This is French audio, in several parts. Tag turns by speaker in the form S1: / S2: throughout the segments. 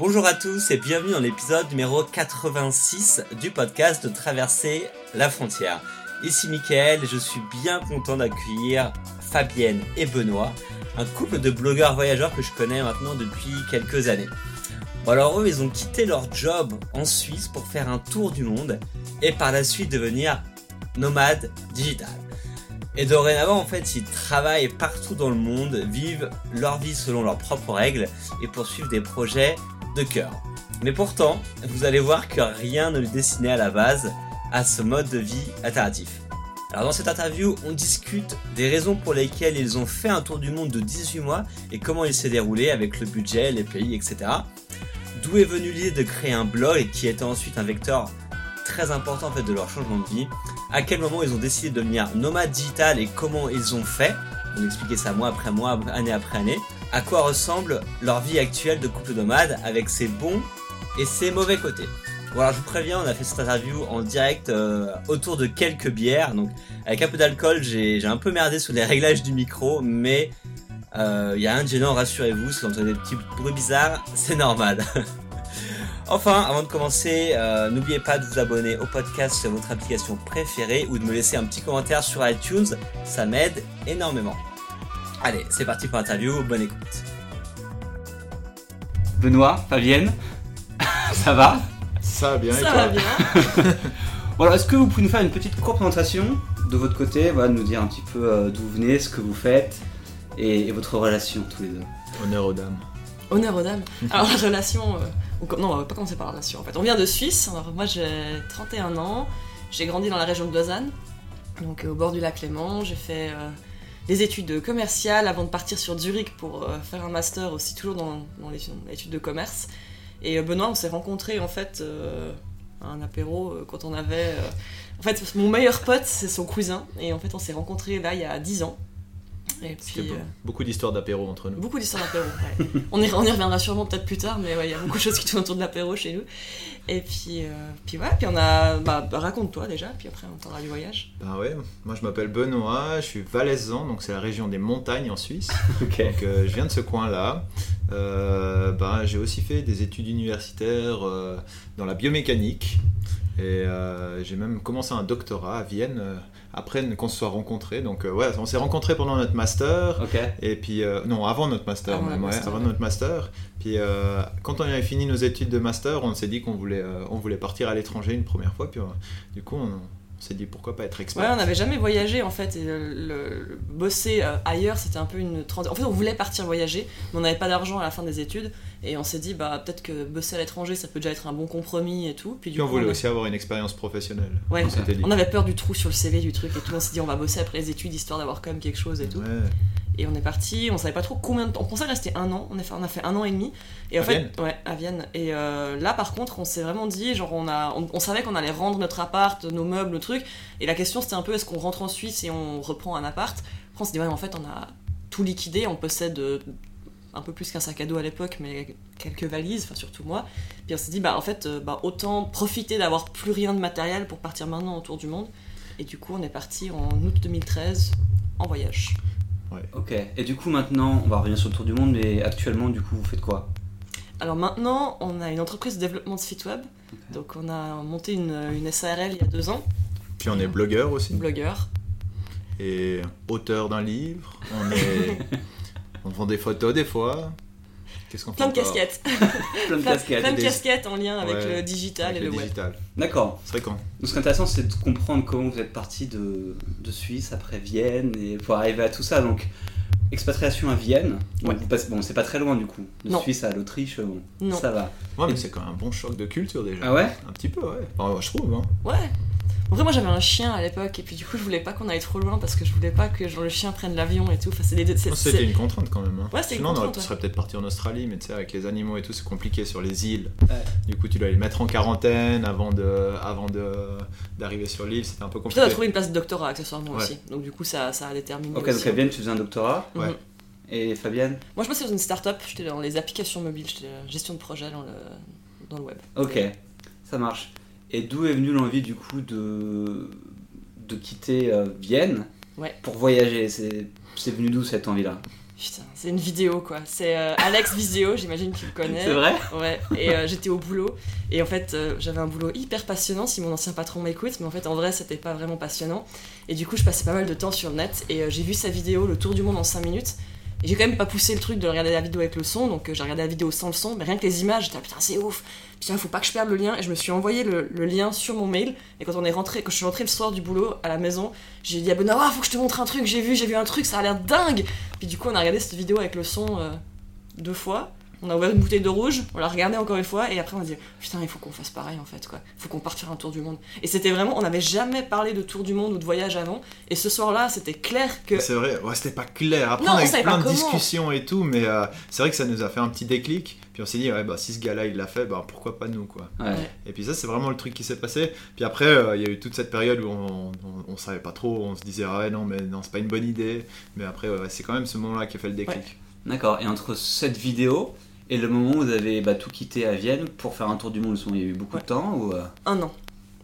S1: Bonjour à tous et bienvenue dans l'épisode numéro 86 du podcast de Traverser la frontière. Ici Mickaël je suis bien content d'accueillir Fabienne et Benoît, un couple de blogueurs voyageurs que je connais maintenant depuis quelques années. Alors eux, ils ont quitté leur job en Suisse pour faire un tour du monde et par la suite devenir nomades digital. Et dorénavant, en fait, ils travaillent partout dans le monde, vivent leur vie selon leurs propres règles et poursuivent des projets de cœur. Mais pourtant, vous allez voir que rien ne le destinait à la base à ce mode de vie alternatif. Alors dans cette interview, on discute des raisons pour lesquelles ils ont fait un tour du monde de 18 mois et comment il s'est déroulé avec le budget, les pays, etc. D'où est venue l'idée de créer un blog qui était ensuite un vecteur très important en fait de leur changement de vie? À quel moment ils ont décidé de devenir nomades digital et comment ils ont fait? On expliquer ça mois après mois, année après année à quoi ressemble leur vie actuelle de couple nomade avec ses bons et ses mauvais côtés. Voilà, je vous préviens, on a fait cette interview en direct euh, autour de quelques bières, donc avec un peu d'alcool, j'ai un peu merdé sur les réglages du micro, mais il euh, y a un gênant, rassurez-vous, si vous entendez des petits bruits bizarres, c'est normal. enfin, avant de commencer, euh, n'oubliez pas de vous abonner au podcast sur votre application préférée ou de me laisser un petit commentaire sur iTunes, ça m'aide énormément. Allez, c'est parti pour l'interview, bonne écoute. Benoît, Fabienne, ça va?
S2: Ça va bien
S3: Ça va bien.
S1: voilà, est-ce que vous pouvez nous faire une petite courte présentation de votre côté, voilà, nous dire un petit peu euh, d'où vous venez, ce que vous faites et, votre relation tous les deux?
S2: Honneur aux dames.
S3: Honneur aux dames. Alors la relation, euh, non, on va pas commencer par la relation en fait. On vient de Suisse, alors moi j'ai 31 ans, j'ai grandi dans la région de Lausanne, donc au bord du lac Léman, j'ai fait... Euh, des études commerciales avant de partir sur Zurich pour euh, faire un master aussi toujours dans, les études de commerce. Et euh, Benoît, on s'est rencontrés en fait euh, à un apéro quand on avait. En fait, mon meilleur pote, c'est son cousin. Et en fait, on s'est rencontrés là il y a 10 ans.
S2: Et puis, euh, beaucoup d'histoires d'apéro entre nous.
S3: Beaucoup d'histoires d'apéro, ouais. on, y, on, y, reviendra sûrement peut-être plus tard, mais il y a beaucoup de choses qui tournent autour de l'apéro chez nous. Et puis, euh, puis ouais, puis on a. Bah, raconte-toi déjà, puis après on parlera du voyage.
S2: Bah ouais, moi je m'appelle Benoît, je suis valaisan, donc c'est la région des montagnes en Suisse. Donc euh, je viens de ce coin-là. bah, j'ai aussi fait des études universitaires dans la biomécanique. Et j'ai même commencé un doctorat à Vienne après qu'on se soit rencontrés. Donc euh, ouais, on s'est rencontrés pendant notre master. Et puis euh, non, avant notre master avant même, master, avant notre master. Puis euh, quand on avait fini nos études de master, on s'est dit qu'on voulait, on voulait partir à l'étranger une première fois. Puis du coup, on, on s'est dit pourquoi pas être expert.
S3: Ouais, on n'avait jamais voyagé en fait. Et le, bosser euh, ailleurs, c'était un peu une En fait, on voulait partir voyager, mais on n'avait pas d'argent à la fin des études. Et on s'est dit, bah peut-être que bosser à l'étranger, ça peut déjà être un bon compromis et tout.
S2: Puis, du on voulait aussi avoir une expérience professionnelle.
S3: Ouais, on, on, avait peur du trou sur le CV du truc et tout. On s'est dit, on va bosser après les études histoire d'avoir quand même quelque chose et tout. Et on est parti, on savait pas trop combien de temps. On pensait rester un an, on a fait, on a fait un an et demi. Et
S2: en à fait, Vienne.
S3: ouais, à Vienne. Et euh, là, par contre, on s'est vraiment dit, genre, on, a, on, savait qu'on allait rendre notre appart, nos meubles, le truc. Et la question, c'était un peu, est-ce qu'on rentre en Suisse et on reprend un appart? Après, on s'est dit, ouais, en fait, on a tout liquidé, on possède euh, un peu plus qu'un sac à dos à l'époque, mais quelques valises, enfin surtout moi. Puis on s'est dit, bah en fait, euh, bah, autant profiter d'avoir plus rien de matériel pour partir maintenant autour du monde. Et du coup, on est parti en août 2013 en voyage.
S1: Ok. Et du coup, maintenant, on va revenir sur le tour du monde, mais actuellement, du coup, vous faites quoi?
S3: Alors maintenant, on a une entreprise de développement de site web. Donc, on a monté une, une, SARL il y a deux ans.
S2: Puis on est blogueur aussi.
S3: Blogueur.
S2: Et auteur d'un livre. On est. on vend des photos des fois.
S3: Qu'est-ce qu'on Plein de casquettes.
S1: plein de casquettes.
S3: Plein de casquettes en lien avec le digital et le, web.
S1: D'accord.
S2: C'est quand
S1: Donc ce qui est intéressant, c'est de comprendre comment vous êtes parti de, de, Suisse, après Vienne, et pour arriver à tout ça. Donc, expatriation à Vienne. Ouais. bon, c'est pas très loin du coup. De Suisse à l'Autriche, bon, ça va.
S2: Ouais, mais c'est quand même un bon choc de culture déjà.
S1: Ah ouais?
S2: Un petit peu, ouais. Enfin, je trouve. Hein.
S3: Ouais. En vrai, moi j'avais un chien à l'époque, et puis du coup, je voulais pas qu'on aille trop loin parce que je voulais pas que genre, le chien prenne l'avion et tout. Enfin,
S2: C'était une contrainte quand même. Hein.
S3: Ouais,
S2: Sinon,
S3: on
S2: serait peut-être parti en Australie, mais tu sais, avec les animaux et tout, c'est compliqué sur les îles. Du coup, tu dois les mettre en quarantaine avant de, avant de, d'arriver sur l'île, c'était un peu compliqué.
S3: Tu dois trouver une place de doctorat accessoirement aussi. Donc du coup, ça, ça a déterminé.
S1: Ok, donc Fabienne, tu faisais un doctorat.
S2: Ouais. Mhm.
S1: Et Fabienne
S3: Moi, je bossais dans une start-up, j'étais dans les applications mobiles, j'étais gestion de projet dans le, dans le web.
S1: Ok, ça marche. Et d'où est venue l'envie du coup de, de quitter euh, Vienne pour voyager? C'est venu d'où cette envie-là?
S3: Putain, c'est une vidéo quoi. C'est euh, Alex Visio, j'imagine que tu le connais.
S4: C'est vrai?
S3: Ouais, et euh, j'étais au boulot. Et en fait, euh, j'avais un boulot hyper passionnant si mon ancien patron m'écoute, mais en fait, en vrai, c'était pas vraiment passionnant. Et du coup, je passais pas mal de temps sur le net et j'ai vu sa vidéo, le tour du monde en 5 minutes. J'ai quand même pas poussé le truc de regarder la vidéo avec le son, donc euh, j'ai regardé la vidéo sans le son, mais rien que les images, j'étais ah, putain, c'est ouf. Putain, faut pas que je perde le lien. Et je me suis envoyé le, le lien sur mon mail. Et quand on est rentré, quand je suis rentrée le soir du boulot à la maison, j'ai dit à Benoît, Ah, faut que je te montre un truc, j'ai vu, j'ai vu un truc, ça a l'air dingue. Puis du coup, on a regardé cette vidéo avec le son euh, deux fois. On a ouvert une bouteille de rouge, on l'a regardé encore une fois, et après on a dit putain, il faut qu'on fasse pareil en fait, quoi. Il faut qu'on parte faire un tour du monde. Et c'était vraiment, on n'avait jamais parlé de tour du monde ou de voyage avant, et ce soir-là, c'était clair que.
S2: C'est vrai, ouais, c'était pas clair. Après,
S3: Non,
S2: on a eu plein de
S3: comment.
S2: discussions et tout, mais euh, c'est vrai que ça nous a fait un petit déclic. Puis on s'est dit, ouais, bah, si ce gars-là il l'a fait, bah, pourquoi pas nous, quoi.
S4: Ouais.
S2: Et puis ça, c'est vraiment le truc qui s'est passé. Puis après, euh, il y a eu toute cette période où on, on, on savait pas trop, on se disait, ah ouais, non, mais non, c'est pas une bonne idée. Mais après, ouais, c'est quand même ce moment-là qui a fait le déclic.
S4: D'accord. Et entre cette vidéo et le moment où vous avez bah, tout quitté à Vienne pour faire un tour du monde, il y a eu beaucoup de temps ou euh,
S3: Un an,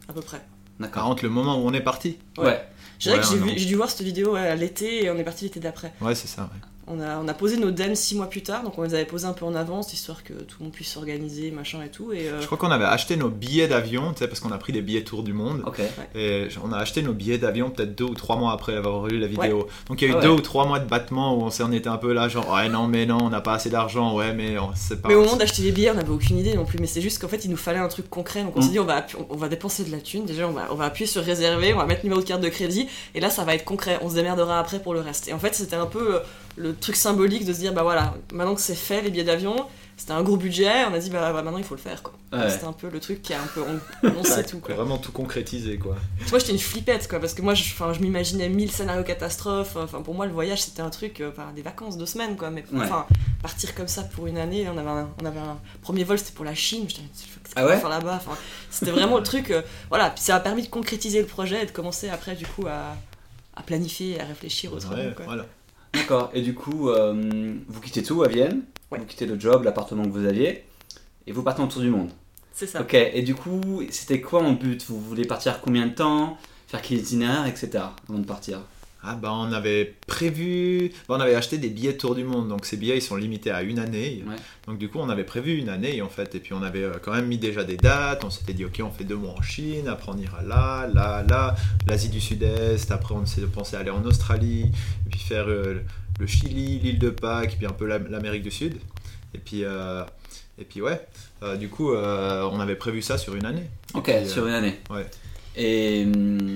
S3: à peu près.
S2: Par
S4: D'accord.
S2: contre, le moment où on est parti,
S3: Ouais.
S4: Ouais.
S3: Je dirais
S2: Ouais,
S3: que j'ai dû voir cette vidéo ouais, à l'été, et on est parti l'été d'après.
S2: ouais, c'est ça, ouais.
S3: On a, on a posé nos DEM six mois plus tard, donc on les avait posés un peu en avance, histoire que tout le monde puisse s'organiser, machin et tout. Et, euh,
S2: Je crois qu'on avait acheté nos billets d'avion, tu sais, parce qu'on a pris des billets tour du monde.
S4: Ok.
S2: Et on a acheté nos billets d'avion peut-être deux ou trois mois après avoir vu la vidéo. Donc il y a eu
S4: Ah ouais.
S2: deux ou trois mois de battement où on s'en était un peu là, genre ouais non mais non, on n'a pas assez d'argent, ouais mais on- c'est pas.
S3: Mais au moment d'acheter les billets, on n'avait aucune idée non plus. Mais c'est juste qu'en fait, il nous fallait un truc concret. Donc on
S4: Mm.
S3: s'est dit, on va, on va dépenser de la thune. Déjà, on va, on va appuyer sur réserver, on va mettre numéro de carte de crédit. Et là, ça va être concret. On se démerdera après pour le reste. Et en fait, c'était un peu euh, le truc symbolique de se dire, bah voilà, maintenant que c'est fait, les billets d'avion, c'était un gros budget. On a dit, bah, bah, maintenant il faut le faire quoi.
S4: Ouais.
S3: C'était un peu le truc qui a un peu. On, on sait tout quoi.
S2: vraiment tout concrétiser quoi.
S3: Moi, j'étais une flippette quoi. Parce que moi, je, je m'imaginais mille scénarios catastrophes. Enfin, pour moi, le voyage, c'était un truc, euh, enfin, des vacances, deux semaines quoi. Mais
S4: Ouais.
S3: enfin, partir comme ça pour une année, on avait un, on avait un premier vol, c'était pour la Chine.
S4: Ah ouais
S3: faire là-bas Enfin, C'était vraiment le truc. euh, voilà, puis ça a permis de concrétiser le projet et de commencer après, du coup, à, à planifier et à réfléchir autrement.
S2: Ouais,
S3: quoi.
S2: voilà.
S4: D'accord. Et du coup, euh, vous quittez tout à Vienne.
S3: Ouais.
S4: Vous quittez le job, l'appartement que vous aviez, et vous partez en tour du monde.
S3: C'est ça.
S4: Ok. Et du coup, c'était quoi mon but? Vous voulez partir combien de temps? Faire quel itinéraire, etc. Avant de partir?
S2: Ah bah on avait prévu, bah, on avait acheté des billets tour du monde, donc ces billets ils sont limités à une année.
S4: Ouais.
S2: Donc du coup on avait prévu une année en fait, et puis on avait euh, quand même mis déjà des dates, on s'était dit ok on fait deux mois en Chine, après on ira là, là, là, l'Asie du Sud-Est, après on s'est pensé aller en Australie, et puis faire euh, le Chili, l'île de Pâques, et puis un peu la- l'Amérique du Sud. Et puis, euh, et puis ouais, Euh, du coup on avait prévu ça sur une année.
S4: Ok.
S2: puis,
S4: sur une année.
S2: ouais.
S4: Et,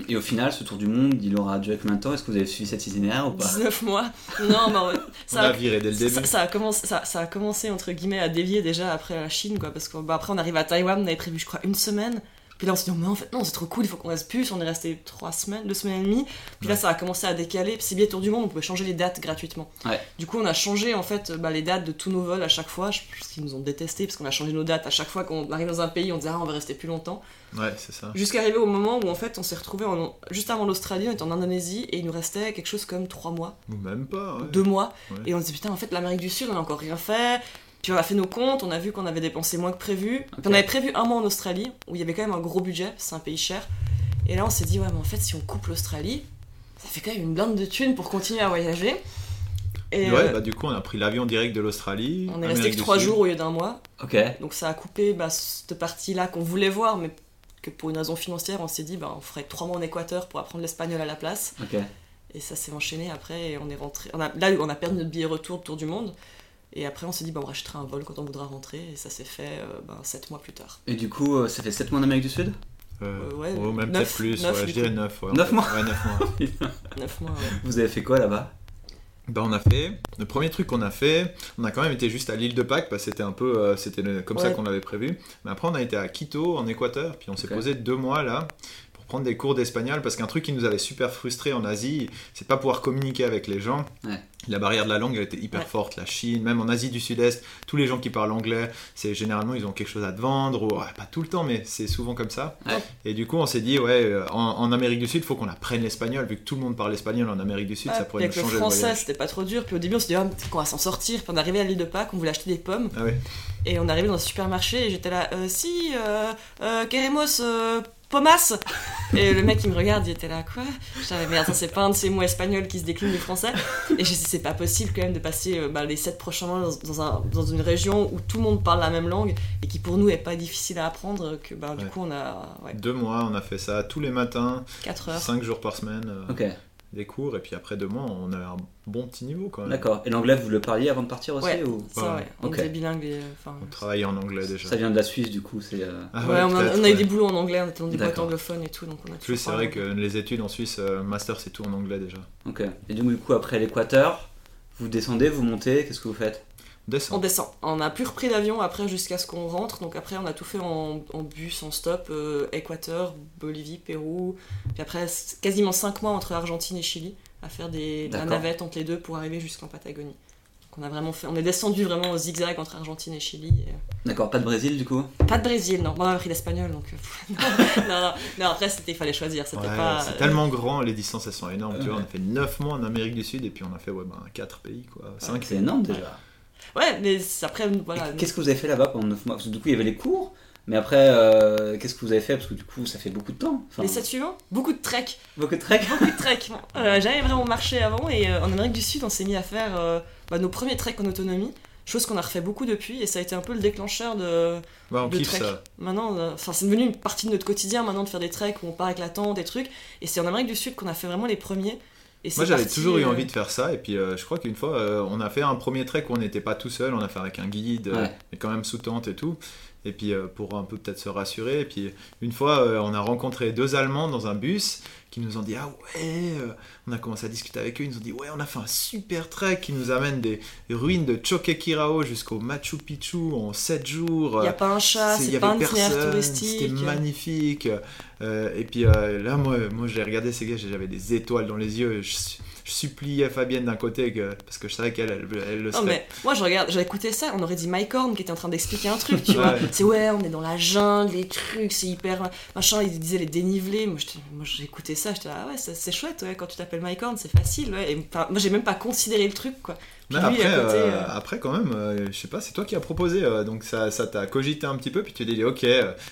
S4: et au final, ce tour du monde, il aura duré combien de temps Est-ce que vous avez suivi cet itinéraire ou pas
S3: 19 mois. Non, mais
S2: on
S3: ça
S2: a
S3: a,
S2: viré dès le début.
S3: ça, ça a commencé, ça, ça a commencé, entre guillemets, à dévier déjà après la Chine, quoi. Parce qu'après, après, on arrive à Taïwan, on avait prévu, je crois, une semaine. Puis là, on s'est dit, mais en fait, non, c'est trop cool, il faut qu'on reste plus. On est resté trois semaines, deux semaines et demie. Puis là, ça a commencé à décaler. Puis c'est bien Tour du Monde, on pouvait changer les dates gratuitement.
S4: Ouais.
S3: Du coup, on a changé, en fait, bah, les dates de tous nos vols à chaque fois. Je pense qu'ils nous ont détesté parce qu'on a changé nos dates à chaque fois qu'on arrive dans un pays, on disait, ah, on va rester plus longtemps.
S2: Ouais, c'est ça.
S3: Jusqu'à arriver au moment où, en fait, on s'est retrouvé en... juste avant l'Australie, on était en Indonésie et il nous restait quelque chose comme trois mois
S2: Ou même pas. ouais.
S3: deux mois. Et on se dit, putain, en fait, l'Amérique du Sud, on a encore rien fait. Puis on a fait nos comptes, on a vu qu'on avait dépensé moins que prévu. Puis on avait prévu un mois en Australie, où il y avait quand même un gros budget, c'est un pays cher. Et là, on s'est dit, ouais, mais en fait, si on coupe l'Australie, ça fait quand même une blinde de thunes pour continuer à voyager. Et
S2: ouais,
S3: euh,
S2: bah du coup, on a pris l'avion direct de l'Australie.
S3: on est resté que trois jours au lieu d'un mois.
S4: Ok.
S3: Donc ça a coupé bah, cette partie-là qu'on voulait voir, mais que pour une raison financière, on s'est dit, bah, on ferait trois mois en Équateur pour apprendre l'espagnol à la place.
S4: Ok.
S3: Et ça s'est enchaîné après et on est rentré. On a, là, on a perdu notre billet retour tour du monde. Et après, on s'est dit, bah, on rachètera un vol quand on voudra rentrer. Et ça s'est fait euh, ben, 7 mois plus tard.
S4: Et du coup, euh, ça fait 7 mois en Amérique du Sud?
S2: Euh,
S3: Euh, ouais,
S2: ou même
S3: neuf-
S2: peut-être plus,
S3: neuf,
S2: ouais,
S3: du
S2: je dirais
S3: coup.
S2: 9. Ouais,
S4: Neuf mois
S2: Ouais, 9 mois.
S3: 9 mois, ouais.
S4: Vous avez fait quoi là-bas?
S2: Bah, on a fait, le premier truc qu'on a fait, on a quand même été juste à l'île de Pâques, parce que c'était un peu, euh, c'était le- comme ça
S3: Ouais.
S2: qu'on l'avait prévu. Mais après, on a été à Quito, en Équateur, puis on s'est
S4: Ok.
S2: posé deux mois là, prendre des cours d'espagnol, parce qu'un truc qui nous avait super frustré en Asie, c'est de pas pouvoir communiquer avec les gens.
S4: Ouais.
S2: La barrière de la langue, elle était hyper
S3: Ouais.
S2: forte. La Chine, même en Asie du Sud-Est, tous les gens qui parlent anglais, c'est généralement ils ont quelque chose à te vendre, ou ouais, pas tout le temps, mais c'est souvent comme ça.
S4: Ouais.
S2: Et du coup, on s'est dit, ouais, euh, en, en Amérique du Sud, il faut qu'on apprenne l'espagnol, vu que tout le monde parle espagnol en Amérique du Sud,
S3: Ouais,
S2: ça pourrait nous
S3: avec le
S2: changer le
S3: français, c'était pas trop dur. Puis au début, on s'est dit, ah, peut-être qu'on va s'en sortir. Puis on est arrivé à l'île de Pâques, on voulait acheter des pommes.
S2: Ah ouais.
S3: Et on est arrivé dans un supermarché et j'étais là, euh, si, euh, euh, queremos euh, pomas Et le mec, il me regarde, il était là, quoi? Je savais, mais attends, c'est pas un de ces mots espagnols qui se déclinent du français? Et je dis, c'est pas possible quand même de passer euh, bah, les 7 prochains mois dans, dans, un, dans, une région où tout le monde parle la même langue et qui pour nous est pas difficile à apprendre. Que bah, du coup, on a.
S2: Ouais. Deux mois, on a fait ça tous les matins.
S3: 4 heures.
S2: 5 jours par semaine. Euh,
S4: ok
S2: des cours et puis après deux mois on a un bon petit niveau quand même.
S4: D'accord. Et l'anglais vous le parliez avant de partir aussi
S3: ouais,
S4: ou...
S3: ça ouais. On était bilingue. Et,
S2: on travaillait en anglais déjà.
S4: Ça vient de la Suisse du coup c'est. Euh,
S3: ah ouais, on, a, on a, eu des boulots en anglais, on était dans des boîtes anglophones et tout donc on a.
S2: Plus c'est vrai que les études en Suisse, euh, master c'est tout en anglais déjà.
S4: Ok. Et donc du coup après l'équateur, vous descendez, vous montez, qu'est-ce que vous faites?
S3: On descend. On n'a plus repris l'avion après jusqu'à ce qu'on rentre. Donc après, on a tout fait en, bus, en stop. Euh, Équateur, Bolivie, Pérou. Puis après, quasiment 5 mois entre Argentine et Chili à faire des, la navette entre les deux pour arriver jusqu'en Patagonie. Donc on a vraiment fait, on est descendu vraiment au zigzag entre Argentine et Chili. Euh.
S4: D'accord, pas de Brésil du coup?
S3: Pas de Brésil, non. on a appris l'espagnol donc. Euh, non, non, non, après c'était, il fallait choisir. C'était pas.
S2: C'est tellement grand, les distances elles sont énormes. Tu vois, on a fait 9 mois en Amérique du Sud et puis on a fait ouais, ben, 4 pays quoi. 5
S4: c'est énorme déjà.
S3: Ouais, mais après voilà.
S4: Qu'est-ce que vous avez fait là-bas pendant 9 mois? Parce que du coup il y avait les cours. Mais après, euh, qu'est-ce que vous avez fait? Parce que du coup, ça fait beaucoup de temps.
S3: Les 7 suivants? Beaucoup de trek.
S4: Beaucoup de trek
S3: Beaucoup de trek. Euh, j'avais vraiment marché avant et euh, en Amérique du Sud, on s'est mis à faire bah, nos premiers treks en autonomie. Chose qu'on a refait beaucoup depuis et ça a été un peu le déclencheur de,
S2: ouais, on
S3: de
S2: trek. Ça.
S3: Maintenant, enfin, c'est devenu une partie de notre quotidien maintenant de faire des treks où on part avec la tente, des trucs. Et c'est en Amérique du Sud qu'on a fait vraiment les premiers.
S2: Et Moi j'avais toujours eu envie de faire ça et puis je crois qu'une fois on a fait un premier trek où on n'était pas tout seul, on a fait avec un guide, mais quand même sous tente et tout et puis euh, pour un peu peut-être se rassurer. Et puis une fois, euh, on a rencontré deux Allemands dans un bus qui nous ont dit ah ouais, euh, on a commencé à discuter avec eux, ils nous ont dit ouais, on a fait un super trek qui nous amène des ruines de Choquequirao jusqu'au Machu Picchu en 7 jours.
S3: Il n'y a pas un chat, c'est pas un itinéraire touristique.
S2: C'était magnifique. et puis là, moi, moi j'ai regardé ces gars, j'avais des étoiles dans les yeux. Je, je suppliais Fabienne d'un côté que, parce que je savais qu'elle elle, le
S3: Non, mais moi je regarde, j'ai écouté ça, on aurait dit Mike Horn qui était en train d'expliquer un truc, tu vois. C'est ouais, on est dans la jungle, les trucs, c'est hyper machin, il disait les dénivelés. Moi j'ai écouté ça, j'étais ah ouais, c'est chouette, ouais, quand tu t'appelles Mike Horn, c'est facile, ouais. Et, moi j'ai même pas considéré le truc, quoi.
S2: mais après, euh, euh, après, quand même, euh, je sais pas, c'est toi qui as proposé, donc ça, ça t'a cogité un petit peu, puis tu t'es dit, ok,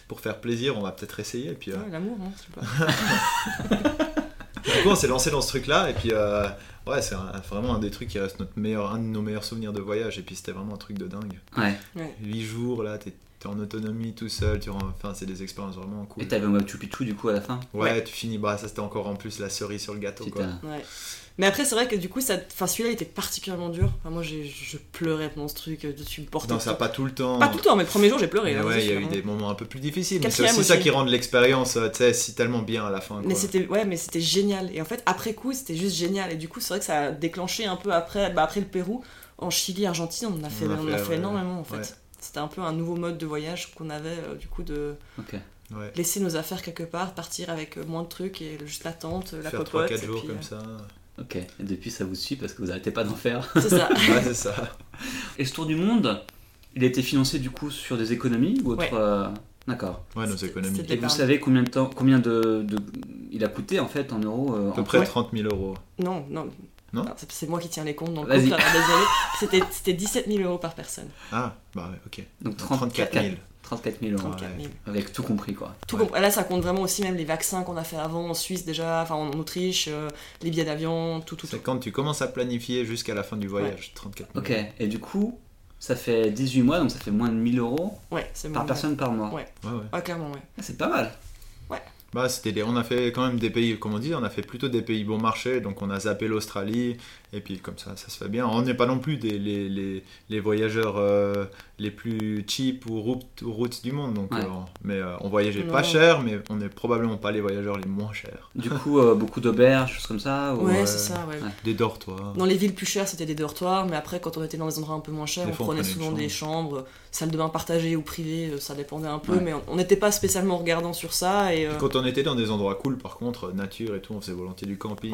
S2: pour faire plaisir, on va peut-être essayer. Et puis,
S3: ouais, l'amour, hein, je sais pas.
S2: du coup, on s'est lancé dans ce truc-là, et puis euh, ouais, c'est vraiment un des trucs qui reste notre meilleur, un de nos meilleurs souvenirs de voyage, et puis c'était vraiment un truc de dingue.
S4: Ouais.
S2: 8 jours, là, t'es en autonomie tout seul, tu enfin, c'est des expériences vraiment cool.
S4: Et t'avais un Machu Picchu du coup à la fin?
S2: Ouais, tu finis, bah ça c'était encore en plus la cerise sur le gâteau quoi.
S3: Ouais. Mais après, c'est vrai que du coup, ça... enfin, celui-là était particulièrement dur. Enfin, moi, je pleurais pendant ce truc, je suis porté.
S2: Non, ça pas tout le temps.
S3: Pas tout le temps, mais le premier jour, j'ai pleuré.
S2: Là, ouais, il y a eu des moments un peu plus difficiles. Mais c'est aussi, ça qui rend l'expérience, euh, tu sais, si tellement bien à la fin.
S3: Mais c'était, ouais, mais c'était génial. Et en fait, après coup, c'était juste génial. Et du coup, c'est vrai que ça a déclenché un peu après, bah, après le Pérou, en Chili, Argentine, on en a fait, on a fait, énormément en fait. C'était un peu un nouveau mode de voyage qu'on avait, euh, du coup, de. Laisser nos affaires quelque part, partir avec euh, moins de trucs et juste la tente, la
S2: Faire
S3: popote.
S2: 3-4 jours comme ça.
S4: Ok, et depuis ça vous suit parce que vous n'arrêtez pas d'en faire.
S3: C'est ça.
S2: ouais, c'est ça.
S4: Et ce tour du monde, il a été financé du coup sur des économies ou autre euh, D'accord.
S2: Ouais, nos économies.
S4: Et vous savez combien de temps, combien de, de, il a coûté en fait en euros
S2: euh, À peu près 30 000 euros.
S3: Non, non.
S2: Non
S3: C'est moi qui tiens les comptes couple, désolé. C'était 17 000 euros par personne.
S2: Ah, bah ouais, ok.
S4: Donc 34 000. 34 000 euros. Avec tout compris, quoi.
S3: Tout compris. Là, ça compte vraiment aussi même les vaccins qu'on a fait avant en Suisse déjà, enfin en Autriche, euh, les billets d'avion, tout, tout.
S2: C'est quand tu commences à planifier jusqu'à la fin du voyage, 34 000
S4: Ok, et du coup, ça fait 18 mois, donc ça fait moins de 1000 euros
S3: ouais,
S4: par personne par mois.
S3: Ouais, ouais, ouais. Ah, clairement, ouais.
S4: Ah, c'est pas mal.
S3: Ouais.
S2: Bah, c'était on a fait quand même des pays, comme on dit, on a fait plutôt des pays bon marché, donc on a zappé l'Australie, et puis comme ça, ça se fait bien. On n'est pas non plus des, les, les, les voyageurs euh, les plus cheap ou routes, du monde, donc, euh, mais euh, on voyageait pas cher, mais on n'est probablement pas les voyageurs les moins chers.
S4: Du coup, beaucoup d'auberges, choses comme ça
S3: Ouais, c'est ça, ouais.
S2: Des dortoirs.
S3: Dans les villes plus chères, c'était des dortoirs, mais après, quand on était dans des endroits un peu moins chers, on prenait souvent des chambres, salles de bain partagées ou privées, ça dépendait un peu, mais on n'était pas spécialement regardant sur ça. Et,
S2: Quand on était dans des endroits cool, par contre, nature et tout, on faisait volontiers du camping.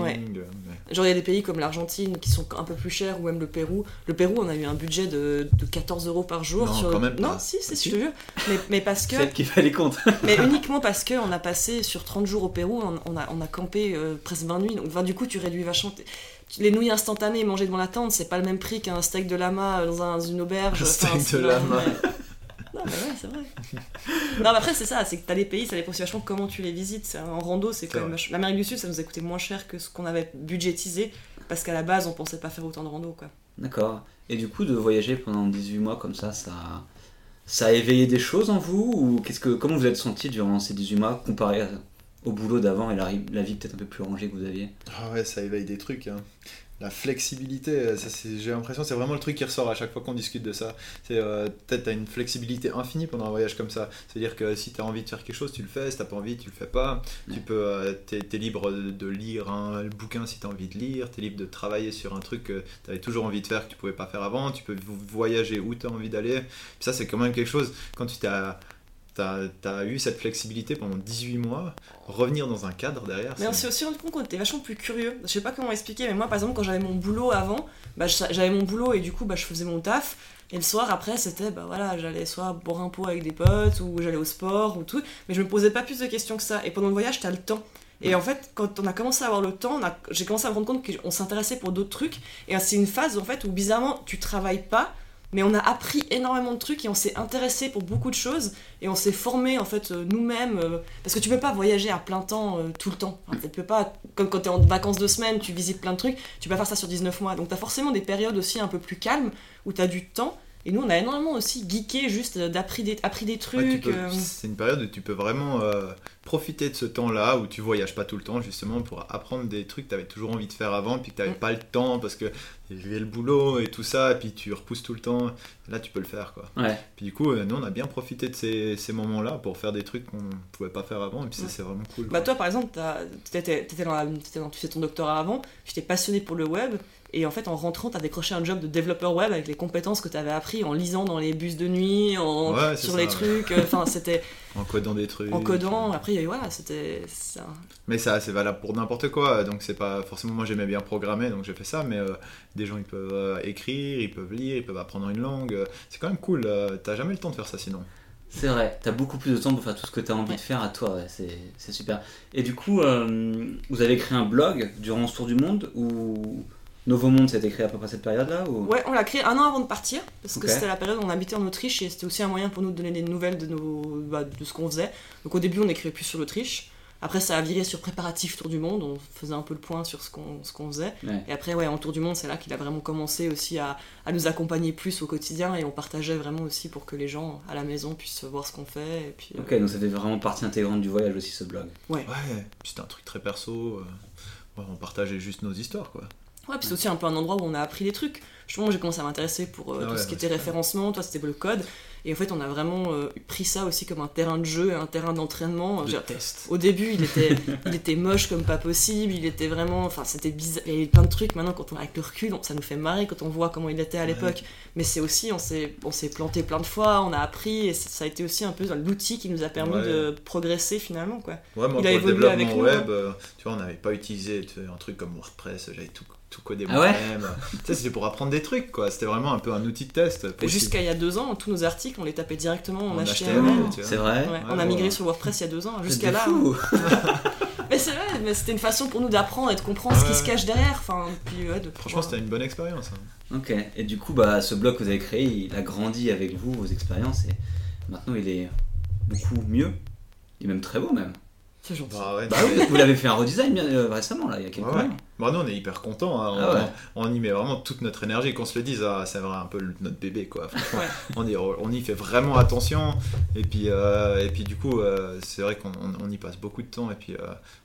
S3: Genre, il y a des pays comme l'Argentine qui sont un peu plus chers, ou même le Pérou. Le Pérou, on a eu un budget de, de 14 euros par jour.
S2: Non,
S3: sur...
S2: quand même
S3: non si, c'est, si. je te jure. Mais, mais parce que.
S4: Celle qui fait les comptes.
S3: mais uniquement parce qu'on a passé sur 30 jours au Pérou, on, a, on a campé euh, presque 20 nuits. Donc, enfin, du coup, tu réduis vachement. Les nouilles instantanées mangées devant la tente, c'est pas le même prix qu'un steak de lama dans, un, une auberge.
S2: Un steak de lama.
S3: Non, bah ouais, c'est vrai. non, mais après, c'est ça, c'est que t'as les pays, ça dépend aussi vachement comment tu les visites. En rando, c'est quand même. L'Amérique du Sud, ça nous a coûté moins cher que ce qu'on avait budgétisé, parce qu'à la base, on pensait pas faire autant de rando, quoi.
S4: D'accord. Et du coup, de voyager pendant 18 mois comme ça, ça. Ça a éveillé des choses en vous ou qu'est-ce que comment vous êtes senti durant ces 18 mois comparé au boulot d'avant et la, la vie peut-être un peu plus rangée que vous aviez?
S2: Ah ouais, ça éveille des trucs. Hein la flexibilité, j'ai l'impression c'est vraiment le truc qui ressort à chaque fois qu'on discute de ça. C'est euh, peut-être tu as une flexibilité infinie pendant un voyage comme ça. C'est-à-dire que si tu as envie de faire quelque chose, tu le fais, si t'as pas envie, tu le fais pas. Tu peux euh, tu es, libre de, lire un bouquin si tu as envie de lire, tu es libre de travailler sur un truc que tu avais toujours envie de faire que tu pouvais pas faire avant, tu peux voyager où tu as envie d'aller. Ça c'est quand même quelque chose quand tu t'es T'as as eu cette flexibilité pendant 18 mois, revenir dans un cadre derrière.
S3: Mais on s'est aussi rendu compte qu'on était vachement plus curieux. Je sais pas comment expliquer, mais moi par exemple, quand j'avais mon boulot avant, bah, j'avais mon boulot et du coup bah, je faisais mon taf. Et le soir après, c'était bah voilà, j'allais soit boire un pot avec des potes ou j'allais au sport ou tout. Mais je me posais pas plus de questions que ça. Et pendant le voyage, t'as le temps. Et en fait, quand on a commencé à avoir le temps, j'ai commencé à me rendre compte qu'on s'intéressait pour d'autres trucs. Et c'est une phase en fait où bizarrement, tu travailles pas mais on a appris énormément de trucs et on s'est intéressé pour beaucoup de choses et on s'est formé en fait euh, nous-mêmes euh, parce que tu peux pas voyager à plein temps euh, tout le temps. tu peux pas comme quand tu es en vacances de semaine, tu visites plein de trucs, tu peux pas faire ça sur 19 mois. Donc tu as forcément des périodes aussi un peu plus calmes où tu as du temps et nous, on a énormément aussi geeké, juste d'appris des, appris des trucs.
S2: c'est une période où tu peux vraiment profiter de ce temps-là où tu voyages pas tout le temps justement pour apprendre des trucs que tu avais toujours envie de faire avant puis que tu n'avais mm. pas le temps parce que avait le boulot et tout ça et puis tu repousses tout le temps là tu peux le faire quoi
S4: ouais.
S2: puis du coup euh, nous on a bien profité de ces, ces moments-là pour faire des trucs qu'on pouvait pas faire avant et puis c'est vraiment cool
S3: bah toi par exemple tu étais dans, dans, tu fais ton doctorat avant tu t'es passionné pour le web et en fait, en rentrant, tu as décroché un job de développeur web avec les compétences que tu avais appris en lisant dans les bus de nuit, en, sur les trucs. Euh, enfin, c'était.
S2: en codant des trucs.
S3: En codant. Après, voilà, c'était. Ça...
S2: Mais ça, c'est valable pour n'importe quoi. Donc, c'est pas forcément. Moi, j'aimais bien programmer, donc j'ai fait ça. Mais euh, des gens, ils peuvent euh, écrire, ils peuvent lire, ils peuvent apprendre une langue. C'est quand même cool. T'as jamais le temps de faire ça sinon.
S4: C'est vrai, t'as beaucoup plus de temps pour faire tout ce que t'as envie de faire à toi, c'est super. Et du coup, vous avez créé un blog durant ce tour du monde ou Nouveau Monde, c'était créé à peu près cette période-là ou...
S3: Ouais, on l'a créé un an avant de partir, parce que c'était la période où on habitait en Autriche et c'était aussi un moyen pour nous de donner des nouvelles de, nos, bah, de ce qu'on faisait. Donc au début, on écrivait plus sur l'Autriche. Après, ça a viré sur préparatif Tour du Monde, on faisait un peu le point sur ce qu'on qu'on faisait. Et après, ouais, en Tour du Monde, c'est là qu'il a vraiment commencé aussi à, à, nous accompagner plus au quotidien et on partageait vraiment aussi pour que les gens à la maison puissent voir ce qu'on fait. Et puis,
S4: ok, donc c'était vraiment partie intégrante du voyage aussi ce blog.
S3: Ouais.
S2: Ouais, c'était un truc très perso. Euh, on partageait juste nos histoires, quoi.
S3: Ouais, puis c'est aussi un peu un endroit où on a appris des trucs. Justement, j'ai commencé à m'intéresser pour euh, ah tout ce qui était référencement, toi c'était le code. Et en fait, on a vraiment euh, pris ça aussi comme un terrain de jeu, un terrain d'entraînement.
S2: De test.
S3: Au début, il était, il était moche comme pas possible, il était vraiment. Enfin, c'était bizarre. Il y avait plein de trucs. Maintenant, quand on, avec le recul, ça nous fait marrer quand on voit comment il était à l'époque. Mais c'est aussi, on s'est, on s'est planté plein de fois, on a appris, et ça a été aussi un peu l'outil qui nous a permis de progresser finalement. Quoi.
S2: Ouais, moi, il a évolué avec nous. Web, euh, tu vois, on n'avait pas utilisé un truc comme WordPress, j'avais tout tout coder ah moi-même. c'était pour apprendre des trucs, quoi. C'était vraiment un peu un outil de test.
S3: Jusqu'à il y a deux ans, tous nos articles, on les tapait directement en, HTML.
S4: c'est vrai.
S3: on a migré sur WordPress il y a deux ans. Jusqu'à là. mais c'est vrai, mais c'était une façon pour nous d'apprendre et de comprendre ce qui se cache derrière. Enfin, puis,
S2: Franchement, c'était une bonne expérience.
S4: Hein. Ok. Et du coup, bah, ce blog que vous avez créé, il a grandi avec vous, vos expériences, et maintenant il est beaucoup mieux. Il est même très beau, même.
S3: C'est gentil.
S2: Bah,
S4: bah vous l'avez fait un redesign euh, récemment, là, il y a quelques mois.
S2: Bah, nous, on est hyper contents. Hein. Ah on, y met vraiment toute notre énergie. Qu'on se le dise, ah, c'est un peu notre bébé, quoi. on, y, on y fait vraiment attention. Et puis, euh, et puis du coup, euh, c'est vrai qu'on y passe beaucoup de temps. Et puis,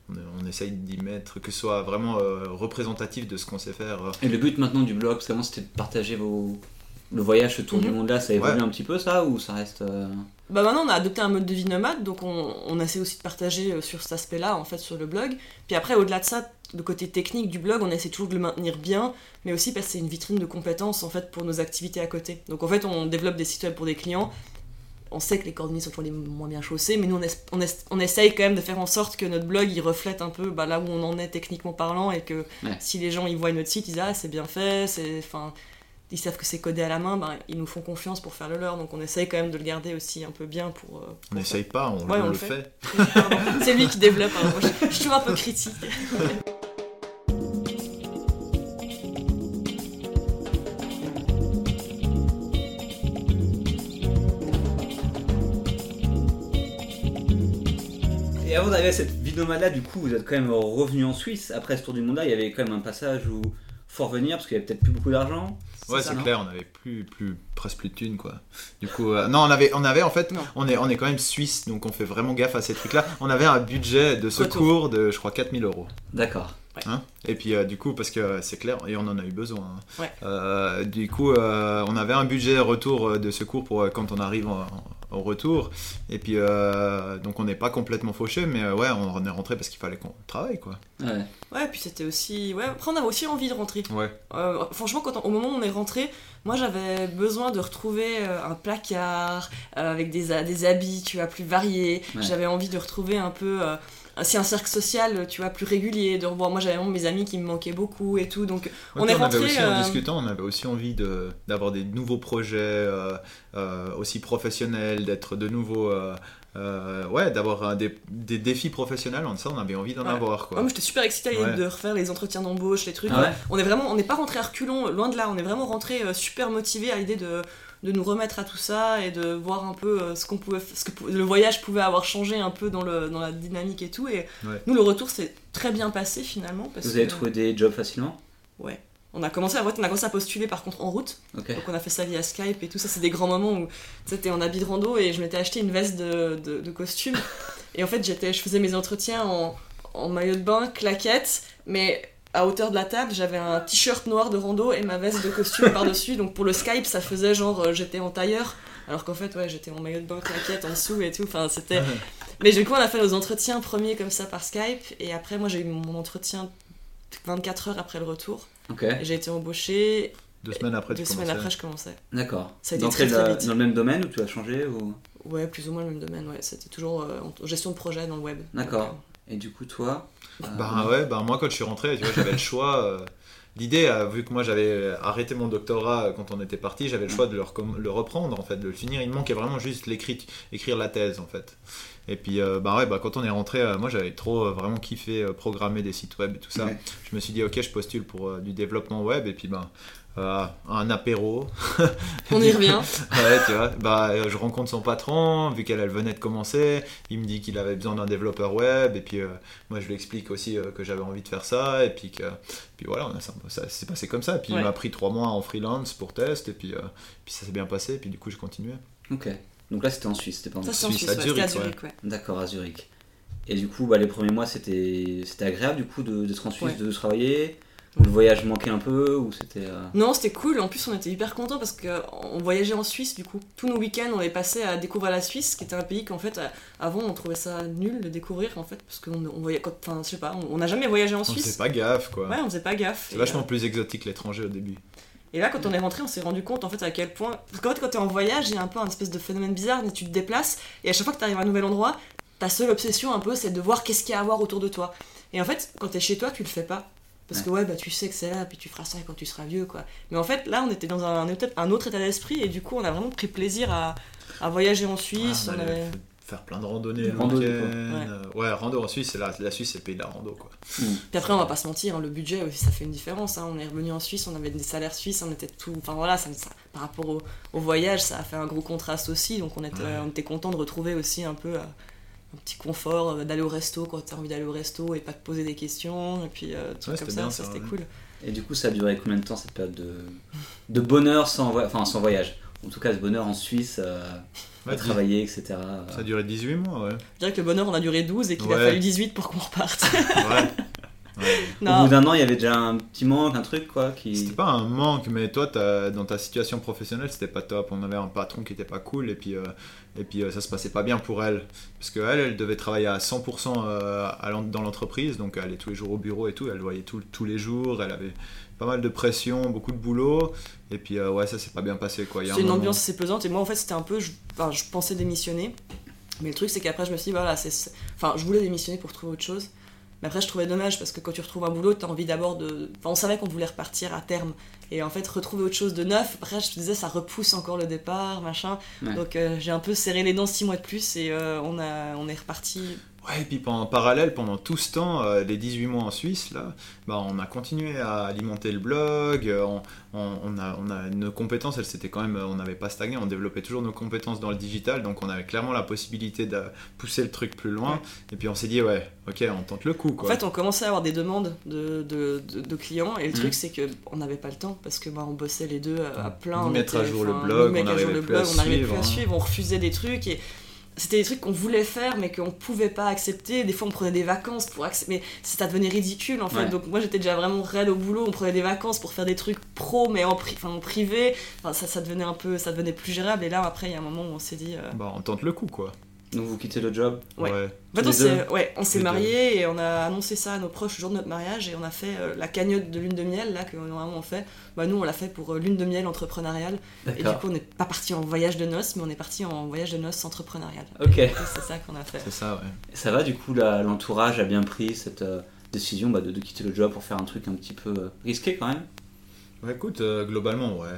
S2: on, on, essaye d'y mettre, que ce soit vraiment représentatif de ce qu'on sait faire.
S4: Et le but maintenant du blog, c'était de partager vos le voyage, ce tour du mhm. monde là, ça évolue un petit peu ça ou ça reste. Euh,
S3: bah maintenant on a adopté un mode de vie nomade, donc on, on essaie aussi de partager euh, sur cet aspect-là en fait sur le blog. Puis après au-delà de ça, le côté technique du blog, on essaie toujours de le maintenir bien, mais aussi parce que c'est une vitrine de compétences en fait pour nos activités à côté. Donc en fait on développe des sites web pour des clients. On sait que les coordonnées sont toujours les moins bien chaussées, mais nous on, on, essaye quand même de faire en sorte que notre blog il reflète un peu bah, là où on en est techniquement parlant et que si les gens ils voient notre site, ils disent ah c'est bien fait, c'est enfin ils savent que c'est codé à la main, ben, ils nous font confiance pour faire le leur. Donc on essaye quand même de le garder aussi un peu bien pour. Euh,
S2: on n'essaye pas, on, le, fait.
S3: c'est lui qui développe. Hein. Je, suis un peu critique.
S4: Et avant d'arriver à cette vidéo là du coup, vous êtes quand même revenu en Suisse. Après ce tour du monde-là, il y avait quand même un passage où faut revenir parce qu'il y avait peut-être plus beaucoup d'argent.
S2: Ouais, c'est clair, on avait plus, plus, presque plus de thunes, quoi. Du coup, euh, non, on avait, on avait en fait, on est, on est quand même suisse, donc on fait vraiment gaffe à ces trucs-là. On avait un budget de secours de, je crois, 4000 euros.
S4: D'accord.
S2: Hein? Et puis euh, du coup, parce que c'est clair, et on en a eu besoin. Hein. Euh, du coup, on avait un budget retour de secours pour quand on arrive en, au retour. Et puis, euh, donc on n'est pas complètement fauché, mais euh, ouais, on est rentré parce qu'il fallait qu'on travaille, quoi.
S3: Ouais. Ouais, puis c'était aussi. Ouais, après, on avait aussi envie de rentrer.
S2: Ouais.
S3: Euh, franchement, quand au moment où on est rentré, moi j'avais besoin de retrouver un placard avec des, des habits, tu vois, plus variés. J'avais envie de retrouver un peu c'est un cercle social, tu vois, plus régulier, de revoir. Moi, j'avais mes amis qui me manquaient beaucoup et tout, donc on est rentré.
S2: Aussi, En euh, discutant, on avait aussi envie de, d'avoir des nouveaux projets euh, euh, aussi professionnels, d'être de nouveau. ouais, d'avoir des, des, défis professionnels, en ça on avait envie d'en avoir quoi.
S3: moi j'étais super excitée de refaire les entretiens d'embauche, les trucs. On est vraiment, on n'est pas rentré à reculons, loin de là, on est vraiment rentré super motivé à l'idée de, de nous remettre à tout ça et de voir un peu euh, ce qu'on pouvait ce que le voyage pouvait avoir changé un peu dans, le, dans la dynamique et tout. Et nous le retour s'est très bien passé finalement
S4: parce vous avez trouvé des jobs facilement?
S3: Ouais. On a commencé à on a commencé à postuler par contre en route. Donc on a fait ça via Skype et tout. Ça c'est des grands moments où c'était en habit de rando et je m'étais acheté une veste de, de, costume. Et en fait j'étais je faisais mes entretiens en, en maillot de bain claquettes mais à hauteur de la table, j'avais un t-shirt noir de rando et ma veste de costume par-dessus. Donc pour le Skype, ça faisait genre euh, j'étais en tailleur, alors qu'en fait, ouais, j'étais en maillot de bain, claquette en dessous et tout. Enfin, c'était. Mais du coup, on a fait nos entretiens premiers comme ça par Skype. Et après, moi, j'ai eu mon entretien 24 heures après le retour.
S4: Ok.
S3: j'ai été embauchée.
S2: Deux semaines après,
S3: Deux semaines après, je commençais.
S4: D'accord. Ça a été dans, très, très vite. dans le même domaine ou tu as changé ou...
S3: Ouais, plus ou moins le même domaine, ouais. C'était toujours euh, en gestion de projet dans le web.
S4: D'accord. Et du coup, toi?
S2: Bah ouais, bah moi quand je suis rentré, tu vois, j'avais le choix. Euh, l'idée, euh, vu que moi j'avais arrêté mon doctorat euh, quand on était parti, j'avais le choix de le, reprendre en fait, de le finir. Il me manquait vraiment juste écrire la thèse en fait. Et puis bah ouais, bah quand on est rentré, moi j'avais trop vraiment kiffé programmer des sites web et tout ça. Je me suis dit ok, je postule pour du développement web et puis bah euh, un apéro.
S3: On y revient.
S2: ouais, tu vois. Bah, je rencontre son patron, vu qu'elle elle venait de commencer. Il me dit qu'il avait besoin d'un développeur web. Et puis, euh, moi, je lui explique aussi euh, que j'avais envie de faire ça. Et puis, que, puis voilà, ça, s'est passé comme ça. Et puis, il m'a pris trois mois en freelance pour test. Et puis, puis ça s'est bien passé. Et puis, du coup, j'ai continué.
S4: Ok. Donc là, c'était en Suisse, c'était pas
S3: en
S4: Suisse,
S3: à Zurich.
S4: D'accord, à Zurich. Et du coup, bah, les premiers mois, c'était agréable du coup d'être en Suisse, de travailler le voyage manquait un peu ou c'était euh,
S3: Non, c'était cool. En plus, on était hyper contents parce qu'on voyageait en Suisse du coup. Tous nos week-ends, on est passé à découvrir la Suisse, qui était un pays qu'en fait, euh, avant, on trouvait ça nul de découvrir en fait, parce qu'on on voyait, enfin, je sais pas, on n'a jamais voyagé en Suisse.
S2: On faisait pas gaffe quoi.
S3: Ouais, on faisait pas gaffe.
S2: C'est vachement euh, plus exotique l'étranger au début.
S3: Et là, quand on est rentré, on s'est rendu compte en fait à quel point. Parce qu'en fait, quand t'es en voyage, il y a un peu un espèce de phénomène bizarre, tu te déplaces et à chaque fois que tu arrives à un nouvel endroit, ta seule obsession un peu, c'est de voir qu'est-ce qu'il y a à voir autour de toi. Et en fait, quand t'es chez toi, tu le fais pas. Parce que ouais, bah tu sais que c'est là, puis tu feras ça quand tu seras vieux, quoi. Mais en fait, là, on était dans un, un autre état d'esprit, et du coup, on a vraiment pris plaisir à, à voyager en Suisse. on, avait...
S2: Faire plein de randonnées. Rando, ouais. Ouais, rando en Suisse, la, la Suisse, c'est le pays de la rando, quoi.
S3: Mm. Puis après, on va pas se mentir, hein, le budget aussi, ça fait une différence. Hein. On est revenu en Suisse, on avait des salaires suisses, on était tout. Enfin voilà, ça, par rapport au, au, voyage, ça a fait un gros contraste aussi, donc on était, on était content de retrouver aussi un peu. Euh, un petit confort euh, d'aller au resto quand tu as envie d'aller au resto et pas te poser des questions et puis euh, comme ça, ça c'était cool.
S4: Et du coup, ça a duré combien de temps cette période de, de bonheur sans, enfin, sans voyage? En tout cas, ce bonheur en Suisse, euh, à travailler, etc.
S2: Ça a duré 18 mois, ouais.
S3: Je dirais que le bonheur, on a duré 12 et qu'il a fallu 18 pour qu'on reparte. ouais.
S4: Au bout d'un an, il y avait déjà un petit manque, un truc quoi. Qui...
S2: C'était pas un manque, mais toi, dans ta situation professionnelle, c'était pas top. On avait un patron qui était pas cool et puis, euh, et puis euh, ça se passait pas bien pour elle. Parce qu'elle, elle devait travailler à 100% euh, dans l'entreprise, donc elle allait tous les jours au bureau et tout. Elle voyait tout, tous les jours, elle avait pas mal de pression, beaucoup de boulot. Et puis ouais, ça s'est pas bien passé quoi.
S3: C'est une ambiance assez pesante et moi en fait, c'était un peu. Je, je pensais démissionner. Mais le truc, c'est qu'après, je me suis dit, voilà, c'est. Enfin, je voulais démissionner pour trouver autre chose. Mais après, je trouvais dommage parce que quand tu retrouves un boulot, tu as envie d'abord de. Enfin, on savait qu'on voulait repartir à terme. Et en fait, retrouver autre chose de neuf, après, je te disais, ça repousse encore le départ, machin. Donc euh, j'ai un peu serré les dents six mois de plus et euh, on, a, on est reparti
S2: Ouais, et puis en parallèle, pendant tout ce temps, euh, les 18 mois en Suisse, là, bah, on a continué à alimenter le blog, euh, on, a, on a nos compétences, elles c'était quand même, on n'avait pas stagné, on développait toujours nos compétences dans le digital, donc on avait clairement la possibilité de pousser le truc plus loin, et puis on s'est dit, ouais, ok, on tente le coup. Quoi.
S3: En fait, on commençait à avoir des demandes de, de, de, clients, et le truc, mmh. c'est qu'on n'avait pas le temps, parce que bah, on bossait les deux à, plein.
S2: Ni mettre à jour le blog, on n'arrivait plus, plus,
S3: à
S2: hein.
S3: suivre, on refusait des trucs, et c'était des trucs qu'on voulait faire mais qu'on pouvait pas accepter. Des fois on prenait des vacances pour accepter, mais ça devenait ridicule en fait. Donc moi j'étais déjà vraiment raide au boulot, on prenait des vacances pour faire des trucs pro mais en, en privé. Enfin, ça, ça devenait un peu, ça devenait plus gérable. Et là après il y a un moment où on s'est dit. Euh,
S2: bah on tente le coup quoi.
S1: Donc vous quittez le job
S3: Ouais. En fait, on s'est, ouais, on s'est mariés et on a annoncé ça à nos proches le jour de notre mariage et on a fait euh, la cagnotte de lune de miel là que normalement on fait. Bah, nous on l'a fait pour euh, lune de miel entrepreneuriale et du coup on n'est pas parti en voyage de noces mais on est parti en voyage de noces entrepreneurial.
S1: Ok.
S3: C'est ça qu'on a fait.
S2: C'est ça ouais.
S1: ça va du coup l'entourage a bien pris cette euh, décision bah, de, de, quitter le job pour faire un truc un petit peu risqué quand même?
S2: Ouais écoute globalement ouais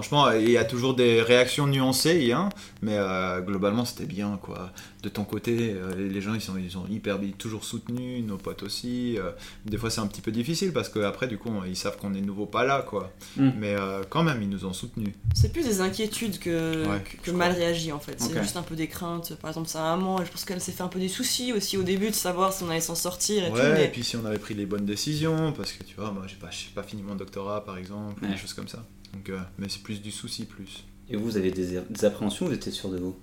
S2: franchement, il y a toujours des réactions nuancées, hein, mais euh, globalement, c'était bien, quoi. De ton côté, euh, les gens, ils sont, ils sont hyper toujours soutenus, nos potes aussi. Euh, des fois, c'est un petit peu difficile parce qu'après, du coup, ils savent qu'on est nouveau pas là, quoi. Mm. Mais quand même, ils nous ont soutenus.
S3: C'est plus des inquiétudes que, que, mal réagi, en fait. C'est juste un peu des craintes. Par exemple, sa maman, je pense qu'elle s'est fait un peu des soucis aussi au début de savoir si on allait s'en sortir et
S2: ouais, et puis si on avait pris les bonnes décisions, parce que tu vois, moi, j'ai pas, pas fini mon doctorat, par exemple, des choses comme ça. Donc, euh, mais c'est plus du souci, plus.
S1: Et vous, avez des, des appréhensions vous étiez sûr de vous?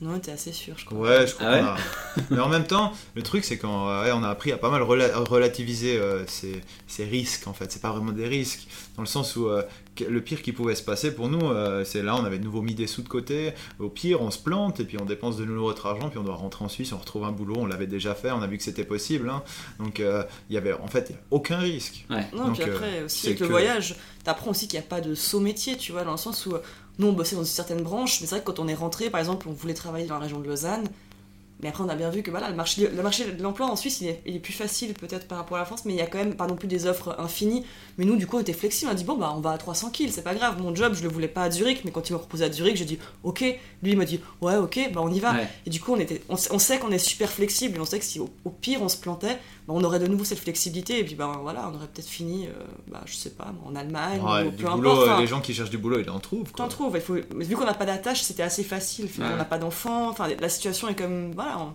S3: Non, t'es assez sûr, je crois.
S2: Ouais, je crois ah Mais en même temps, le truc, c'est qu'on on a appris à pas mal relativiser euh, ces, ces, risques, en fait. C'est pas vraiment des risques, dans le sens où euh, le pire qui pouvait se passer pour nous, euh, c'est là, on avait de nouveau mis des sous de côté. Au pire, on se plante, et puis on dépense de nouveau notre argent, puis on doit rentrer en Suisse, on retrouve un boulot, on l'avait déjà fait, on a vu que c'était possible. Hein. Donc, il y avait en fait aucun risque.
S3: Ouais. Non, puis après, aussi, avec le voyage, t'apprends aussi qu'il n'y a pas de saut métier, tu vois, dans le sens où nous, on bossait dans une certaine branche, mais c'est vrai que quand on est rentré, par exemple, on voulait travailler dans la région de Lausanne, mais après, on a bien vu que voilà, le marché, le marché de l'emploi en Suisse, il est, il est plus facile peut-être par rapport à la France, mais il y a quand même pas non plus des offres infinies. Mais nous, du coup, on était flexible. On a dit, bon, bah, on va à 300 kills, c'est pas grave. Mon job, je le voulais pas à Zurich, mais quand il m'a proposé à Zurich, j'ai dit, ok. Lui, il m'a dit, ouais, ok, bah, on y va. Et du coup, on, était, on, sait qu'on est super flexible, et on sait que si au, pire on se plantait, on aurait de nouveau cette flexibilité, et puis, bah, voilà, on aurait peut-être fini, euh, bah, je sais pas, en Allemagne, ou peu
S2: importe. les gens qui cherchent du boulot, ils en trouvent.
S3: T'en trouves. Il faut... Mais vu qu'on n'a pas d'attache, c'était assez facile. On n'a pas d'enfants, enfin, la situation est comme, voilà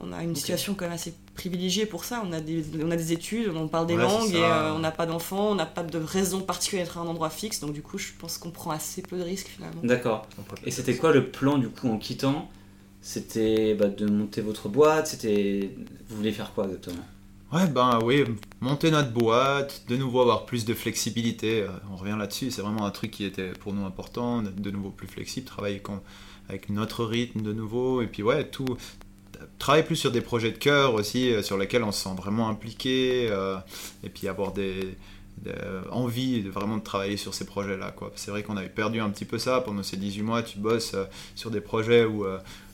S3: on a une situation quand même assez privilégiée pour ça. On a des, on a des études, on parle des langues et euh, on n'a pas d'enfants, on n'a pas de raison particulière d'être à un endroit fixe. Donc du coup, je pense qu'on prend assez peu de risques finalement.
S1: D'accord. Et c'était quoi le plan du coup en quittant C'était bah, de monter votre boîte C'était vous voulez faire quoi exactement?
S2: Ouais, ben oui, monter notre boîte, de nouveau avoir plus de flexibilité. Euh, on revient là-dessus, c'est vraiment un truc qui était pour nous important, de nouveau plus flexible, travailler avec notre rythme de nouveau, et puis ouais, tout, travailler plus sur des projets de cœur aussi, euh, sur lesquels on se sent vraiment impliqué, euh, et puis avoir des, envie de vraiment de travailler sur ces projets-là. C'est vrai qu'on avait perdu un petit peu ça pendant ces 18 mois, tu bosses sur des projets où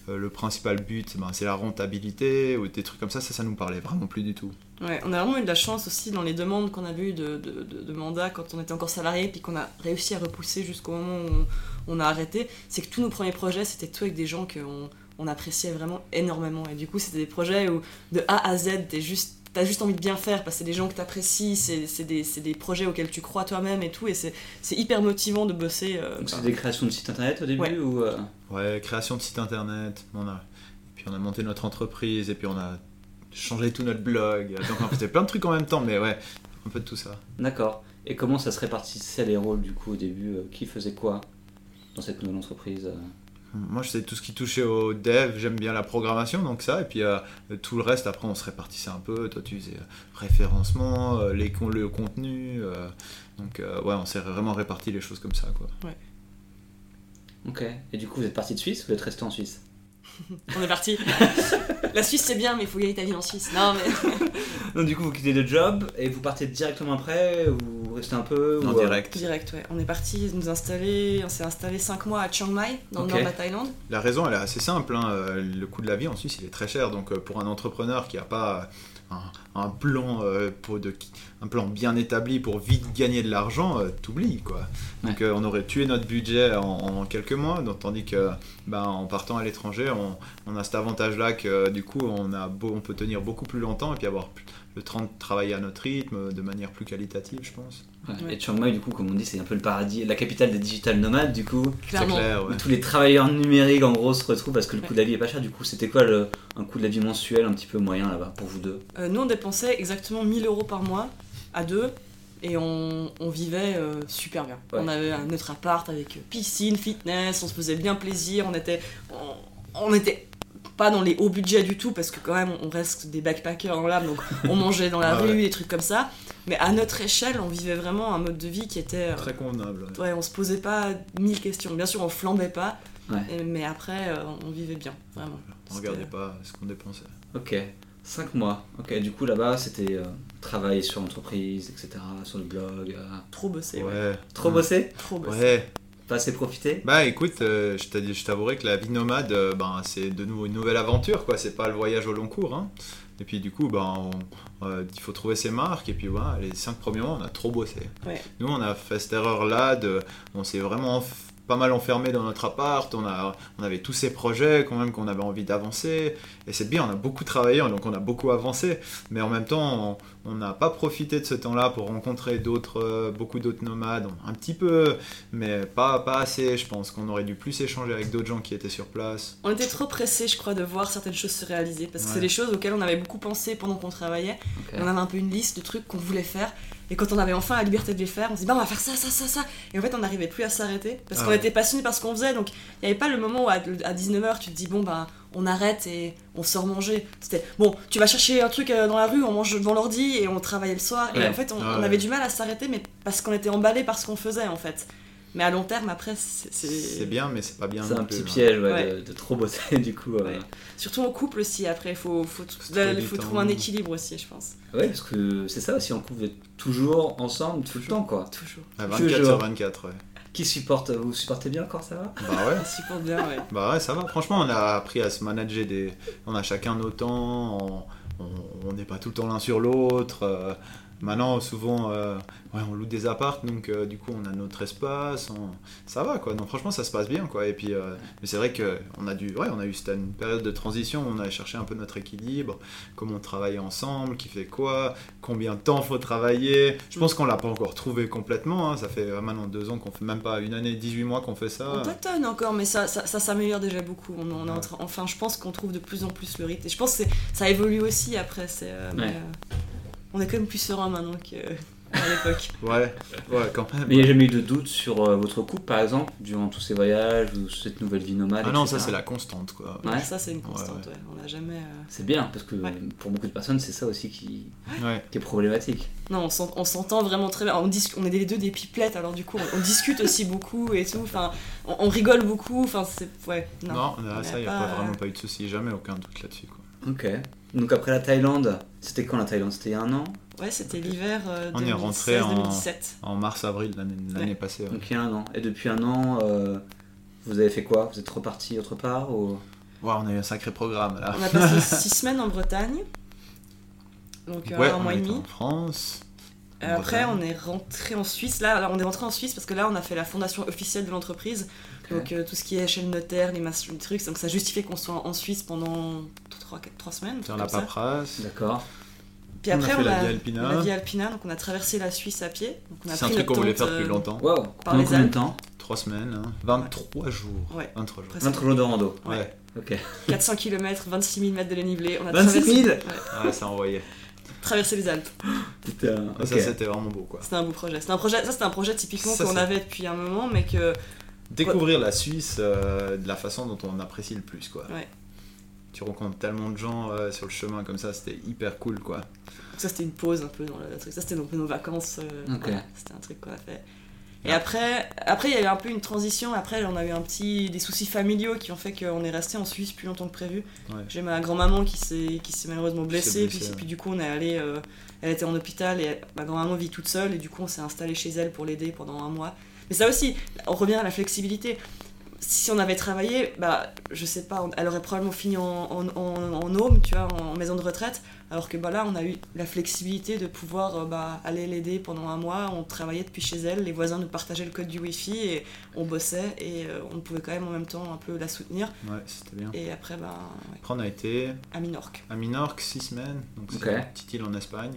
S2: le principal but ben, c'est la rentabilité, ou des trucs comme ça, ça, ça nous parlait vraiment plus du tout.
S3: Ouais, on a vraiment eu de la chance aussi dans les demandes qu'on avait eues de, de, de, mandats quand on était encore salarié, puis qu'on a réussi à repousser jusqu'au moment où on, a arrêté, c'est que tous nos premiers projets, c'était tout avec des gens qu'on on appréciait vraiment énormément. Et du coup, c'était des projets où de A à Z, t'es juste t'as juste envie de bien faire parce que c'est des gens que t'apprécies, c'est des, des, projets auxquels tu crois toi-même et tout, et c'est hyper motivant de bosser.
S1: Euh, Donc c'est des créations de site internet au début
S3: ouais.
S1: ou euh?
S2: Ouais, création de site internet, on a... et puis on a monté notre entreprise, et puis on a changé tout notre blog, donc on faisait plein de trucs en même temps, mais ouais, un peu de tout ça.
S1: D'accord. Et comment ça se répartissait les rôles du coup au début euh, Qui faisait quoi dans cette nouvelle entreprise
S2: moi, je sais tout ce qui touchait au dev, j'aime bien la programmation, donc ça, et puis euh, tout le reste, après, on se répartissait un peu. Toi, tu faisais euh, référencement, euh, les, le contenu, donc ouais, on s'est vraiment réparti les choses comme ça, quoi.
S3: Ouais.
S1: Ok, et du coup, vous êtes parti de Suisse, vous êtes resté en Suisse?
S3: On est parti. La Suisse c'est bien, mais il faut gagner ta vie en Suisse. Non, mais.
S1: Donc, du coup, vous quittez le job et vous partez directement après Vous restez un peu
S2: En direct.
S3: Direct, ouais. On est parti nous installer. On s'est installé 5 mois à Chiang Mai, dans le nord de la Thaïlande.
S2: La raison, elle est assez simple. Hein. Le coût de la vie en Suisse, il est très cher. Donc, euh, pour un entrepreneur qui n'a pas un, un plan euh, pour de, un plan bien établi pour vite gagner de l'argent, euh, t'oublies quoi. Donc euh, on aurait tué notre budget en, en quelques mois, donc, tandis que ben, en partant à l'étranger, on, on a cet avantage-là que du coup on, a beau, on peut tenir beaucoup plus longtemps et puis avoir plus- le temps de travailler à notre rythme, de manière plus qualitative, je pense.
S1: Ouais.
S3: Ouais.
S1: Et Chiang Mai, du coup, comme on dit, c'est un peu le paradis, la capitale des digital nomades, du coup.
S2: C'est
S3: Clairement.
S2: clair,
S1: où
S2: ouais.
S1: tous les travailleurs numériques, en gros, se retrouvent parce que le coût de la vie est pas cher. Du coup, c'était quoi le, un coût de la vie mensuel un petit peu moyen là-bas pour vous deux?
S3: Euh, nous, on dépensait exactement 1000 euros par mois à deux. Et on, on vivait euh, super bien.
S1: Ouais.
S3: On avait un autre appart avec piscine, fitness, on se faisait bien plaisir, on était, on, on était pas dans les hauts budgets du tout parce que quand même on reste des backpackers dans l'âme, donc on mangeait dans la
S2: Ah
S3: rue,
S2: ouais.
S3: des trucs comme ça. Mais à notre échelle, on vivait vraiment un mode de vie qui était... euh,
S2: Très convenable. ouais.
S3: Ouais, on se posait pas mille questions. Bien sûr, on flambait pas,
S1: Ouais.
S3: et- mais après, euh, on vivait bien, vraiment.
S2: On regardait pas ce qu'on dépensait.
S1: Ok, 5 mois. Ok, du coup, là-bas, c'était euh, travailler sur l'entreprise, etc., sur le blog. euh,
S3: Trop bossé, ouais.
S2: Ouais.
S1: Trop bossé
S3: Trop bossé.
S2: Ouais.
S1: Pas assez profité
S2: Bah écoute, euh, je t'avouerai que la vie nomade, euh, ben, c'est de nouveau une nouvelle aventure, quoi. C'est pas le voyage au long cours. Hein. Et puis du coup, ben, on- euh, il faut trouver ses marques. Et puis voilà, les cinq premiers mois, on a trop bossé.
S3: Ouais.
S2: Nous, on a fait cette erreur-là. De, on s'est vraiment pas mal enfermé dans notre appart. On, a, on avait tous ces projets quand même qu'on avait envie d'avancer. Et c'est bien, on a beaucoup travaillé, donc on a beaucoup avancé. Mais en même temps, on- on n'a pas profité de ce temps-là pour rencontrer d'autres, euh, beaucoup d'autres nomades. Un petit peu, mais pas, pas assez. Je pense qu'on aurait dû plus échanger avec d'autres gens qui étaient sur place.
S3: On était trop pressés, je crois, de voir certaines choses se réaliser. Parce que
S2: Ouais.
S3: c'est des choses auxquelles on avait beaucoup pensé pendant qu'on travaillait. On avait un peu une liste de trucs qu'on voulait faire. Et quand on avait enfin la liberté de les faire, on se dit, bah on va faire ça, ça, ça, ça. Et en fait, on n'arrivait plus à s'arrêter. Parce
S2: Ah
S3: qu'on
S2: ouais.
S3: était passionné par ce qu'on faisait. Donc, il n'y avait pas le moment où à, à 19h, tu te dis, bon, bah on arrête et on sort manger. C'était, bon, tu vas chercher un truc euh, dans la rue, on mange devant l'ordi et on travaillait le soir. Et en fait, on,
S2: Ah
S3: on
S2: ouais.
S3: avait du mal à s'arrêter, mais parce qu'on était emballé par ce qu'on faisait, en fait. Mais à long terme, après, c'est.
S2: C'est bien, mais c'est pas bien.
S1: C'est un petit
S2: hein.
S1: piège ouais,
S3: Ouais.
S1: de, de trop bosser, du coup. euh.
S3: Ouais. Surtout en couple aussi, après, il faut, faut,
S2: Faut trouver
S3: il
S2: du
S3: faut
S2: temps.
S3: trouver un équilibre aussi, je pense.
S1: Ouais, parce que c'est ça aussi, en couple, vous êtes toujours ensemble tout le temps, quoi.
S3: Toujours.
S2: À
S1: Toujours.
S2: 24 sur 24, ouais.
S1: Qui supporte Vous supportez bien encore, ça va?
S2: Bah ouais.
S3: On supporte bien, ouais.
S2: Bah ouais, ça va. Franchement, on a appris à se manager des. On a chacun nos temps. On n'est pas tout le temps l'un sur l'autre. Maintenant, souvent, euh, ouais, on loue des appartes, donc euh, du coup, on a notre espace. on- Ça va, quoi. Non, franchement, ça se passe bien, quoi. Et puis, euh, mais c'est vrai que on a dû, ouais, on a eu c'était une période de transition. où On a cherché un peu notre équilibre, comment on travaille ensemble, qui fait quoi, combien de temps faut travailler. Je pense qu'on l'a pas encore trouvé complètement. hein. Ça fait euh, maintenant deux ans qu'on fait même pas une année, 18 mois qu'on fait ça.
S3: On tâtonne encore, mais ça, ça, ça s'améliore déjà beaucoup. On, on est en
S2: Ouais.
S3: train- enfin, je pense qu'on trouve de plus en plus le rythme. Et je pense que ça évolue aussi après. c'est, euh, mais,
S1: Ouais.
S3: Euh, on est quand même plus serein maintenant qu'à l'époque.
S2: Ouais, ouais, quand même.
S1: Mais il n'y a jamais eu de doute sur euh, votre couple, par exemple, durant tous ces voyages ou cette nouvelle vie nomade
S2: Ah non,
S1: etc.
S2: ça c'est la constante quoi.
S1: Ouais.
S3: Ça, c'est une constante.
S2: Ouais,
S3: ouais. On n'a jamais. euh,
S1: C'est bien, parce que
S3: Ouais.
S1: pour beaucoup de personnes, c'est ça aussi qui,
S2: Ouais.
S1: qui est problématique.
S3: Non, on s'ent- on s'entend vraiment très bien. On, on est les deux des pipelettes, alors du coup, on, on discute aussi beaucoup et tout. Enfin, on, on rigole beaucoup. Enfin, c'est. Ouais, non.
S2: Non,
S3: on
S2: là, ça, il n'y a
S3: pas-
S2: vraiment pas eu de soucis, jamais aucun doute là-dessus. Quoi.
S1: Ok. Donc après la Thaïlande, c'était quand la Thaïlande? C'était il y a un an?
S3: Ouais, c'était l'hiver euh,
S2: On est rentré en-
S3: 2016-2017.
S2: En mars-avril l'année
S3: Ouais.
S2: passée. ouais.
S1: Donc il y a un an. Et depuis un an, euh, vous avez fait quoi? Vous êtes reparti autre part ou...
S2: Ouais, on a eu un sacré programme là.
S3: On a passé six semaines en Bretagne. Donc euh,
S2: ouais,
S3: un
S2: on
S3: mois et demi.
S2: en France. en
S3: Après,
S2: Bretagne.
S3: on est rentré en Suisse. Là, là, on est rentré en Suisse parce que là, on a fait la fondation officielle de l'entreprise. Donc, euh, tout ce qui est chaîne notaire, les, mas- les trucs. Donc, ça justifiait qu'on soit en Suisse pendant 3, semaines.
S2: Faire la paperasse.
S1: D'accord.
S3: Puis
S2: On a
S3: après,
S2: fait
S3: on
S2: la
S3: a
S2: vie Alpina.
S3: la vie Alpina. Donc, on a traversé la Suisse à pied. A
S2: C'est un truc qu'on voulait faire depuis longtemps.
S1: Waouh
S3: Par les
S1: combien de temps
S2: Trois semaines, hein. 23 jours.
S3: Ouais.
S2: 23 jours.
S3: Presque.
S1: 23 jours de rando.
S3: Ouais.
S2: Ouais,
S1: Ok.
S3: 400 km, 26 000 mètres de dénivelé. On a
S1: 26 000?
S3: traversé, ouais,
S2: ouais ça envoyait.
S3: traversé les Alpes.
S1: Putain.
S2: Ah, Ça, c'était vraiment beau quoi.
S3: C'était un beau projet. C'était un projet. Ça, c'était un projet typiquement qu'on avait depuis un moment, mais que
S2: Découvrir la Suisse euh, de la façon dont on apprécie le plus quoi.
S3: Ouais.
S2: Tu rencontres tellement de gens euh, sur le chemin comme ça, c'était hyper cool quoi.
S3: Donc ça c'était une pause un peu dans le truc. Ça c'était un peu nos vacances. euh, voilà, c'était un truc qu'on a fait. Et
S2: Ouais.
S3: après, après il y a eu un peu une transition. Après on a eu un petit des soucis familiaux qui ont fait qu'on est resté en Suisse plus longtemps que prévu.
S2: Ouais.
S3: J'ai ma grand-maman qui s'est qui s'est malheureusement blessée.
S2: blessée,
S3: puis,
S2: ouais.
S3: puis du coup on est allé. euh, elle était en hôpital et ma grand-maman vit toute seule et du coup on s'est installé chez elle pour l'aider pendant un mois. Mais ça aussi, on revient à la flexibilité. si on avait travaillé, bah, je sais pas, on- elle aurait probablement fini en, en, en, en home, tu vois, en, maison de retraite. Alors que bah, là, on a eu la flexibilité de pouvoir euh, bah, aller l'aider pendant un mois. On travaillait depuis chez elle, les voisins nous partageaient le code du Wi-Fi et on bossait et euh, on pouvait quand même en même temps un peu la soutenir.
S2: Ouais, c'était bien.
S3: Et après, bah, ouais,
S2: Après, on a été
S3: à Minorque.
S2: à Minorque, 6 semaines, donc c'est
S1: Ok.
S2: une petite île en Espagne.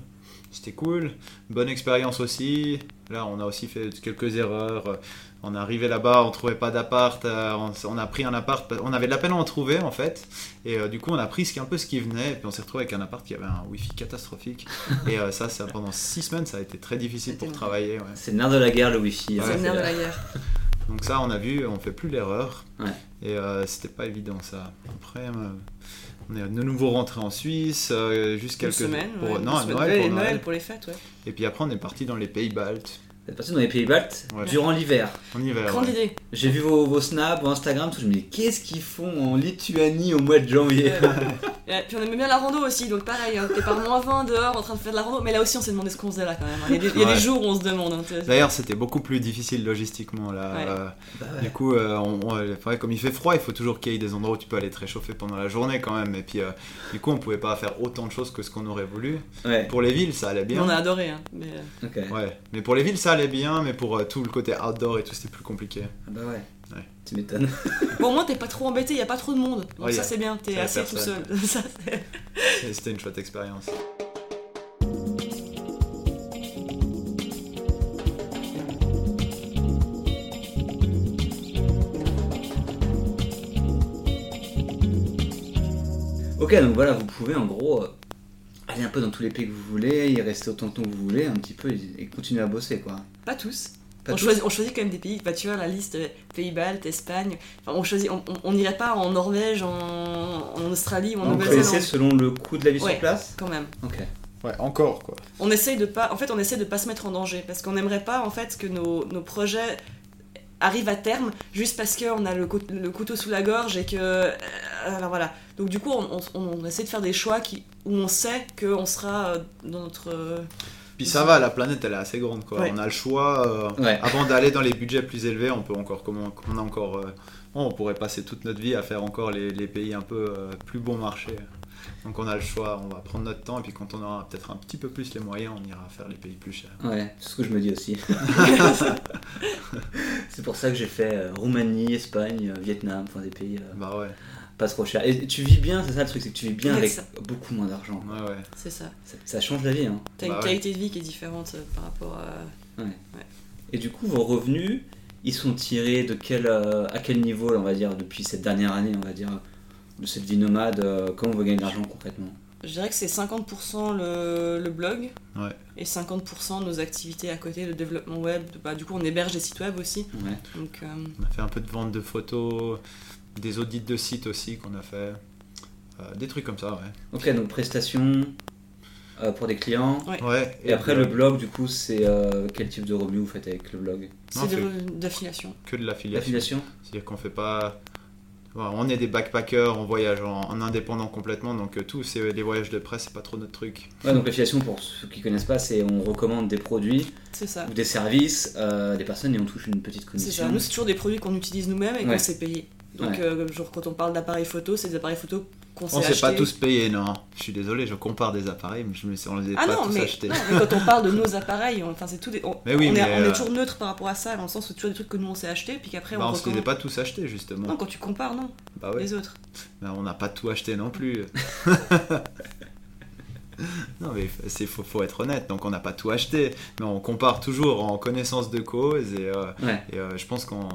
S2: C'était cool, bonne expérience aussi. Là, on a aussi fait quelques erreurs. On est arrivé là-bas, on trouvait pas d'appart. euh, On, a pris un appart, on avait de la peine à en trouver en fait. Et euh, du coup, on a pris ce qui- un peu ce qui venait. Et puis on s'est retrouvé avec un appart qui avait un wifi catastrophique. et euh, ça, ça, pendant 6 semaines, ça a été très difficile pour travailler. ouais.
S1: C'est le nerf de la guerre, le wifi.
S2: Ouais,
S3: c'est le nerf de la guerre.
S2: Donc ça, on a vu, on fait plus l'erreur.
S1: Ouais.
S2: Et euh, c'était pas évident ça. Après, euh, on est de nouveau rentré en Suisse, euh, juste quelques
S3: semaine.
S2: pour,
S3: ouais,
S2: non, à. Noël, pour. Noël
S3: pour les fêtes, ouais.
S2: Et puis après, on est parti dans les pays baltes
S1: Vous êtes parti dans les pays baltes
S2: Ouais.
S1: durant l'hiver.
S2: en hiver.
S3: Grande
S2: ouais.
S3: idée.
S1: J'ai vu vos, vos snaps, vos Instagram, tout. Je me dis, qu'est-ce qu'ils font en Lituanie au mois de janvier
S3: Et puis on aimait bien la rando aussi, donc pareil, on était par moins 20 dehors en train de faire de la rando, mais là aussi on s'est demandé ce qu'on faisait là quand même. hein. Il y a des, il y a des
S2: Ouais.
S3: jours où on se demande. hein,
S2: D'ailleurs, c'était beaucoup plus difficile logistiquement là.
S3: Ouais.
S2: Euh,
S1: Bah
S2: Du coup, euh, on- on- ouais, comme il fait froid, il faut toujours qu'il y ait des endroits où tu peux aller te réchauffer pendant la journée quand même. Et puis, euh, du coup, on pouvait pas faire autant de choses que ce qu'on aurait voulu.
S1: Ouais,
S2: Pour les villes, ça allait bien.
S3: on a adoré, hein. Mais, euh.
S2: Ouais, mais pour les villes, ça allait bien, mais pour euh, tout le côté outdoor et tout, c'était plus compliqué.
S1: Ah bah ouais.
S2: Ouais.
S1: Tu m'étonnes.
S3: Bon, au moins t'es pas trop embêté, y a pas trop de monde. Donc
S2: Ouais, y
S3: ça
S2: a-
S3: c'est bien, t'es assez tout seul.
S2: C'était une chouette expérience.
S1: Ok, donc voilà, vous pouvez en gros euh, aller un peu dans tous les pays que vous voulez, y rester autant de temps que vous voulez, un petit peu, et, et continuer à bosser quoi.
S3: pas tous.
S1: Pas
S3: on,
S1: tous.
S3: choisit, on choisit quand même des pays. Bah, tu vois, la liste euh, Pays-Baltes, Espagne. Enfin, on choisit. On, n'irait pas en Norvège, en, en Australie ou en Nouvelle-Zélande.
S1: selon le coût de la vie
S3: Ouais.
S1: sur place
S3: Quand même.
S1: Ok.
S2: Ouais, encore quoi.
S3: On essaye de pas. En fait, on essaie de pas se mettre en danger parce qu'on n'aimerait pas en fait que nos, nos projets arrivent à terme juste parce qu'on a le, cou- le couteau sous la gorge et que. euh, alors voilà. Donc du coup, on, on- on essaie de faire des choix qui, où on sait qu'on sera euh, dans notre. euh,
S2: Puis ça va, la planète elle est assez grande quoi.
S3: Ouais.
S2: On a le choix. euh,
S1: Ouais.
S2: Avant d'aller dans les budgets plus élevés, on peut encore comment on a encore euh, on pourrait passer toute notre vie à faire encore les, les pays un peu euh, plus bon marché. Donc on a le choix, on va prendre notre temps et puis quand on aura peut-être un petit peu plus les moyens, on ira faire les pays plus chers.
S1: Ouais, c'est ce que je me dis aussi. c'est pour ça que j'ai fait euh, Roumanie, Espagne, euh, Vietnam, enfin des pays euh,
S2: Bah ouais,
S1: pas trop chers. Et tu vis bien, c'est ça le truc, c'est que tu vis bien
S3: Ouais,
S1: avec
S3: ça.
S1: beaucoup moins d'argent.
S2: ouais, ouais.
S3: c'est ça.
S1: Ça, ça change la vie. Hein.
S3: T'as
S2: Bah
S3: une
S2: ouais.
S3: qualité de vie qui est différente euh, par rapport à.
S1: Et du coup, vos revenus, ils sont tirés de quel, euh, à quel niveau, on va dire, depuis cette dernière année, on va dire, de cette vie nomade euh, Comment vous gagnez de l'argent concrètement
S3: Je dirais que c'est 50% le, le blog
S2: Ouais.
S3: et 50% nos activités à côté, le développement web. Bah, du coup, on héberge des sites web aussi.
S1: Ouais.
S3: Donc, euh,
S2: On a fait un peu de vente de photos, des audits de sites aussi qu'on a fait. Euh, des trucs comme ça, ouais.
S1: Ok, donc prestations euh, pour des clients.
S3: Ouais.
S1: Et après, le blog, du coup, c'est euh, quel type de revenus vous faites avec le blog?
S3: C'est revenus d'affiliation.
S2: que de l'affiliation.
S1: L'affiliation
S2: C'est-à-dire qu'on fait pas. On est des backpackers, on voyage en, en indépendant complètement, donc euh, tout, c'est les voyages de presse, c'est pas trop notre truc.
S1: Ouais, donc l'affiliation, pour ceux qui connaissent pas, c'est on recommande des produits
S3: C'est ça.
S1: ou des services à des personnes et on touche une petite
S3: C'est
S1: commission.
S3: ça. Nous, c'est toujours des produits qu'on utilise nous-mêmes et
S1: Ouais.
S3: qu'on s'est payé. Donc,
S1: Ouais.
S3: euh, genre, quand on parle d'appareils photo, c'est des appareils photo qu'on s'est
S2: On s'est
S3: achetés.
S2: pas tous payés, non. Je suis désolé, je compare des appareils, mais je me suis, on les a
S3: Ah
S2: pas
S3: non
S2: tous
S3: mais,
S2: achetés.
S3: non, mais quand on parle de nos appareils, on- enfin c'est tout des, on,
S2: Mais oui,
S3: on, est,
S2: mais,
S3: on est
S2: euh,
S3: toujours neutre par rapport à ça, dans le sens où c'est toujours des trucs que nous on s'est acheté, puis qu'après
S2: Bah,
S3: on
S2: on se les a
S3: recommande.
S2: pas tous achetés, justement.
S3: Non, quand tu compares, non,
S2: Bah ouais,
S3: les autres.
S2: mais on n'a pas tout acheté non plus. non, mais il faut, faut être honnête, donc on n'a pas tout acheté, mais on compare toujours en connaissance de cause et. euh,
S1: Ouais.
S2: Et euh, je pense qu'on,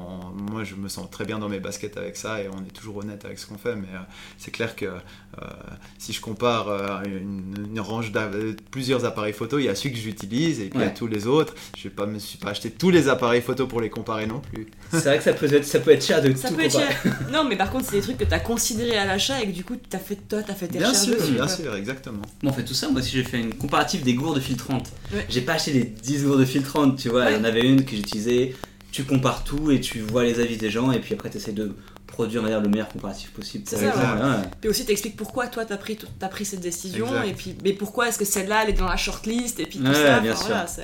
S2: moi, je me sens très bien dans mes baskets avec ça et on est toujours honnête avec ce qu'on fait. Mais euh, c'est clair que euh, si je compare euh, une, une range de plusieurs appareils photo, il y a celui que j'utilise et puis il y a tous les autres. Je ne me suis pas acheté tous les appareils photo pour les comparer non plus.
S1: C'est vrai que ça peut être, ça peut être cher de
S3: Ça
S1: tout
S3: peut être
S1: comparer.
S3: cher. Non, mais par contre, c'est des trucs que t'as considéré à l'achat et que du coup, t'as fait, toi, t'as fait tes
S2: Bien
S3: recherches
S2: sûr,
S3: dessus.
S2: bien
S3: quoi.
S2: sûr, exactement.
S1: Bon, on fait tout ça. Moi aussi, j'ai fait une comparative des gourdes filtrantes.
S3: Ouais.
S1: J'ai pas acheté les 10 gourdes filtrantes, tu vois. Il y en avait une que j'utilisais. Tu compares tout et tu vois les avis des gens. Et puis après, tu essaies de produire le meilleur comparatif possible.
S3: C'est ça,
S2: ouais.
S1: Ouais.
S3: Puis aussi, t'expliques pourquoi toi, t'as pris, t'as pris cette décision
S2: Exact.
S3: et puis, mais pourquoi est-ce que celle-là, elle est dans la shortlist et puis tout
S1: Ouais,
S3: ça.
S1: bien
S3: Enfin,
S1: sûr.
S3: voilà, c'est-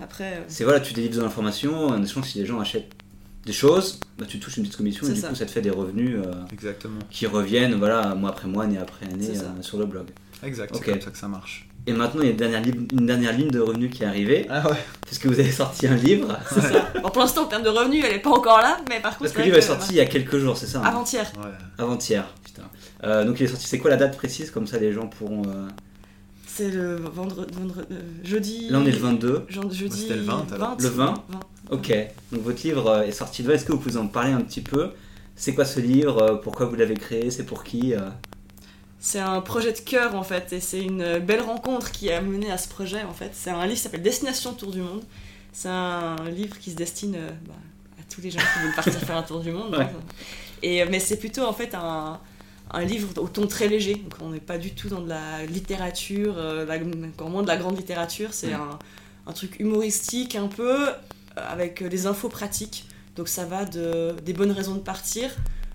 S3: après, euh,
S1: C'est voilà, tu délivres de l'information. En échange, si les gens achètent des choses, bah, tu touches une petite commission et du
S3: ça.
S1: coup ça te fait des revenus euh,
S2: Exactement.
S1: qui reviennent voilà, mois après mois, année après année euh, sur le blog.
S2: Exact,
S1: Ok.
S2: c'est comme ça que ça marche.
S1: Et maintenant il y a une dernière, li- une dernière ligne de revenus qui est arrivée,
S2: Ah ouais
S1: puisque vous avez sorti un livre.
S3: C'est ça? Bon, pour l'instant, en termes de revenus, elle est pas encore là, mais par contre.
S1: Parce que le livre est sorti il y a quelques jours, c'est ça hein?
S3: Avant-hier.
S2: Ouais.
S1: Avant-hier, putain. Euh, donc il est sorti, c'est quoi la date précise? Comme ça les gens pourront. euh,
S3: C'est le vendredi. jeudi.
S1: Là on est le 22.
S3: Jean- jeudi.
S2: C'était le 20, alors.
S1: Le 20. Ok, donc votre livre euh, est sorti demain. Est-ce que vous pouvez en parler un petit peu? C'est quoi ce livre? Euh, Pourquoi vous l'avez créé? C'est pour qui Euh,
S3: C'est un projet de cœur en fait, et c'est une belle rencontre qui a mené à ce projet en fait. C'est un livre qui s'appelle Destination Tour du Monde. C'est un livre qui se destine euh, bah, à tous les gens qui veulent partir faire un tour du monde.
S1: Ouais.
S3: hein. Et, mais c'est plutôt en fait un, un livre au ton très léger. Donc on n'est pas du tout dans de la littérature, euh, la- encore moins de la grande littérature. C'est un, un truc humoristique un peu, euh, avec des infos pratiques. Donc ça va de, des bonnes raisons de partir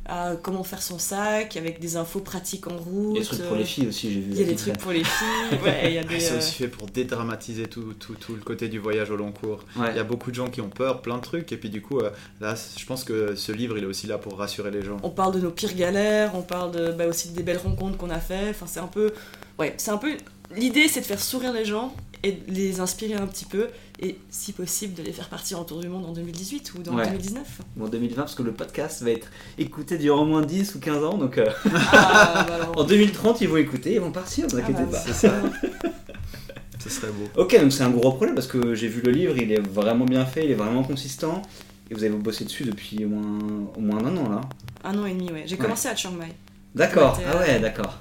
S3: à comment faire son sac, avec des infos pratiques en route.
S1: Il y a des trucs pour les filles aussi, j'ai vu.
S3: Il y a des trucs pour les filles, ouais, il y a des...
S2: C'est
S3: euh,
S2: aussi fait pour dédramatiser tout, tout, tout le côté du voyage au long cours.
S1: Ouais.
S2: Il y a beaucoup de gens qui ont peur, plein de trucs, et puis du coup, euh, là, je pense que ce livre, il est aussi là pour rassurer les gens.
S3: On parle de nos pires galères, on parle de, bah, aussi des belles rencontres qu'on a fait. Enfin, c'est un peu... Ouais, c'est un peu... L'idée, c'est de faire sourire les gens et de les inspirer un petit peu, et si possible, de les faire partir en tour du monde en 2018 ou dans
S1: Ouais.
S3: 2019.
S1: En 2020, parce que le podcast va être écouté durant au moins 10 ou 15 ans, donc euh,
S3: Ah, bah alors.
S1: en 2030 ils vont écouter, ils vont partir, ne vous
S3: Ah,
S1: inquiétez
S3: bah,
S1: pas.
S2: C'est ça. Ce serait beau.
S1: Ok, donc c'est un gros projet parce que j'ai vu le livre, il est vraiment bien fait, il est vraiment consistant. Et vous avez bossé dessus depuis au moins, au moins un an là.
S3: Un an et demi, ouais. J'ai
S1: Ouais.
S3: commencé à Chiang Mai.
S1: D'accord, ah
S3: euh,
S1: ouais, d'accord.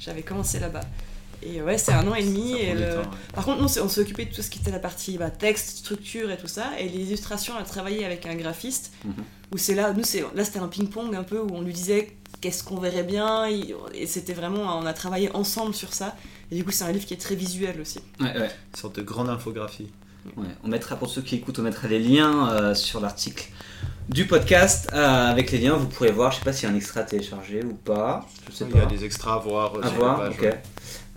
S3: J'avais commencé là-bas. Et ouais, c'est un an et demi.
S2: Ça
S3: et
S2: prend du
S3: le-
S2: temps, ouais.
S3: Par contre, nous, on s'est occupé de tout ce qui était la partie bah, texte, structure et tout ça. Et les illustrations, on a travaillé avec un graphiste.
S1: Mhm.
S3: Où c'est là, nous, c'est, là, c'était un ping-pong un peu où on lui disait qu'est-ce qu'on verrait bien. Et c'était vraiment, on a travaillé ensemble sur ça. Et du coup, c'est un livre qui est très visuel aussi.
S1: Ouais, ouais.
S2: Une sorte de grande infographie.
S1: Ouais, on mettra pour ceux qui écoutent, on mettra les liens euh, sur l'article du podcast. Euh, avec les liens, vous pourrez voir. Je sais pas s'il y a un extra à télécharger ou pas. Je sais
S2: Il
S1: pas.
S2: y a des extras à voir. euh,
S1: À voir, ok.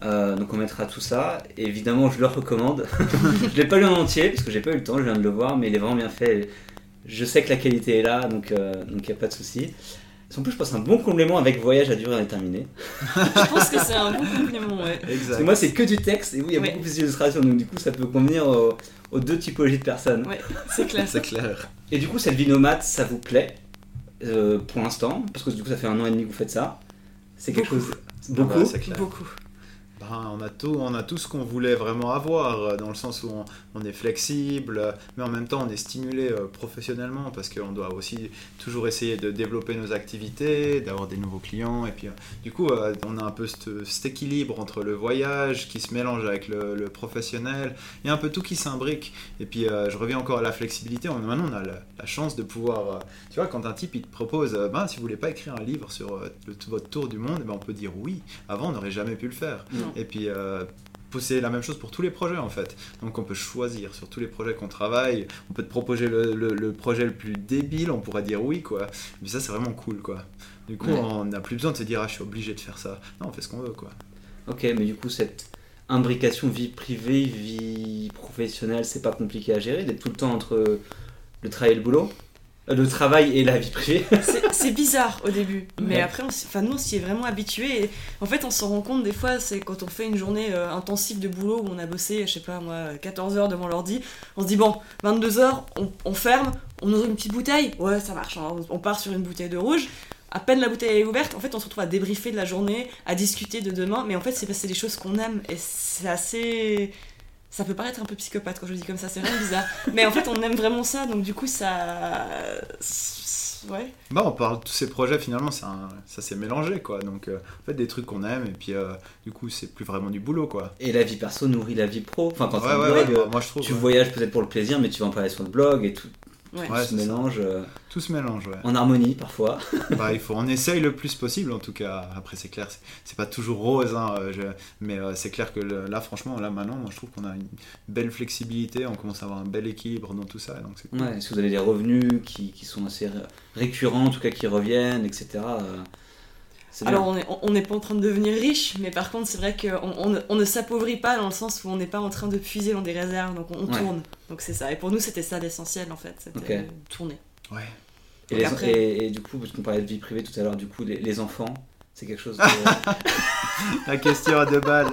S1: Euh, donc on mettra tout ça. Et évidemment, je le recommande. je l'ai pas lu en entier parce que j'ai pas eu le temps. Je viens de le voir, mais il est vraiment bien fait. Je sais que la qualité est là, donc euh, donc y a pas de souci. En plus, je pense un bon complément avec Voyage à durée indéterminée.
S3: Je pense que c'est un bon complément, ouais.
S1: Parce
S2: Exact.
S1: que moi, c'est que du texte et oui, il y a
S3: Ouais.
S1: beaucoup plus d'illustrations, donc du coup, ça peut convenir aux, aux deux typologies de personnes.
S3: Ouais, c'est clair.
S2: C'est clair.
S1: Et du coup, cette vie nomade, ça vous plaît euh, pour l'instant? Parce que du coup, ça fait un an et demi que vous faites ça. C'est quelque
S3: Beaucoup.
S1: chose. Beaucoup?
S2: Ouais, c'est clair.
S3: Beaucoup.
S2: Ben, on, a tout, on a tout ce qu'on voulait vraiment avoir, euh, dans le sens où on, est flexible, euh, mais en même temps on est stimulé euh, professionnellement, parce qu'on doit aussi toujours essayer de développer nos activités, d'avoir des nouveaux clients, et puis du coup on a un peu cet, équilibre entre le voyage qui se mélange avec le, professionnel, il y a un peu tout qui s'imbrique, et puis je reviens encore à la flexibilité, maintenant on a la, la chance de pouvoir, tu vois, quand un type il te propose, ben, si vous voulez pas écrire un livre sur le- votre tour du monde, eh ben, on peut dire oui, avant on n'aurait jamais pu le faire. Et puis, euh, c'est la même chose pour tous les projets en fait. Donc on peut choisir sur tous les projets qu'on travaille. On peut te proposer le, le- le projet le plus débile, on pourrait dire oui quoi. Mais ça c'est vraiment cool quoi. Du coup
S1: Ouais.
S2: on n'a plus besoin de se dire ah je suis obligé de faire ça. Non on fait ce qu'on veut quoi.
S1: Ok, mais du coup, cette imbrication vie privée, vie professionnelle, c'est pas compliqué à gérer d'être tout le temps entre le travail et le boulot Le travail et la vie privée
S3: C'est bizarre au début, mais
S1: Ouais.
S3: après, on enfin, nous, on s'y est vraiment habitué. En fait, on s'en rend compte des fois, c'est quand on fait une journée euh, intensive de boulot où on a bossé, je sais pas moi, 14 heures devant l'ordi, on se dit bon, 22 heures, on, on ferme, on ouvre une petite bouteille, ouais, ça marche, hein, on part sur une bouteille de rouge. À peine la bouteille est ouverte, en fait, on se retrouve à débriefer de la journée, à discuter de demain, mais en fait, c'est parce que c'est des choses qu'on aime et c'est assez. Ça peut paraître un peu psychopathe quand je le dis comme ça, c'est vraiment bizarre. mais en fait, on aime vraiment ça, donc du coup, ça. Ouais.
S2: Bah on parle de tous ces projets finalement un- ça s'est mélangé quoi. Donc euh, en fait des trucs qu'on aime et puis euh, du coup c'est plus vraiment du boulot quoi.
S1: Et la vie perso nourrit la vie pro. Enfin, quand
S2: Ouais,
S1: tu
S2: ouais,
S1: blog,
S2: ouais,
S1: euh,
S2: moi je trouve
S1: tu
S2: ouais.
S1: voyages peut-être pour le plaisir, mais tu vas en parler sur le blog et tout,
S3: Ouais.
S2: Ouais,
S1: se
S2: c'est ça.
S1: mélange euh,
S2: Tout se mélange ouais.
S1: en harmonie parfois.
S2: bah, il faut, on essaye le plus possible en tout cas. Après, c'est clair, c'est- pas toujours rose, hein, euh, je- mais euh, c'est clair que le- là, franchement, là maintenant, moi je trouve qu'on a une belle flexibilité, on commence à avoir un bel équilibre dans tout ça, donc c'est cool.
S1: Ouais, si vous avez des revenus qui, qui sont assez ré- récurrents, en tout cas qui reviennent, etc. euh.
S3: Alors on est- on on n'est pas en train de devenir riche, mais par contre c'est vrai qu'on on, ne- on ne s'appauvrit pas dans le sens où on n'est pas en train de puiser dans des réserves, donc on, on
S1: Ouais.
S3: tourne. Donc c'est ça. Et pour nous c'était ça l'essentiel en fait, c'était tourner.
S2: Ouais.
S1: Et,
S3: Et
S1: les-
S3: après-
S1: et- et du coup, parce qu'on parlait de vie privée tout à l'heure, du coup, les, les enfants, c'est quelque chose de...
S2: La question à deux balles.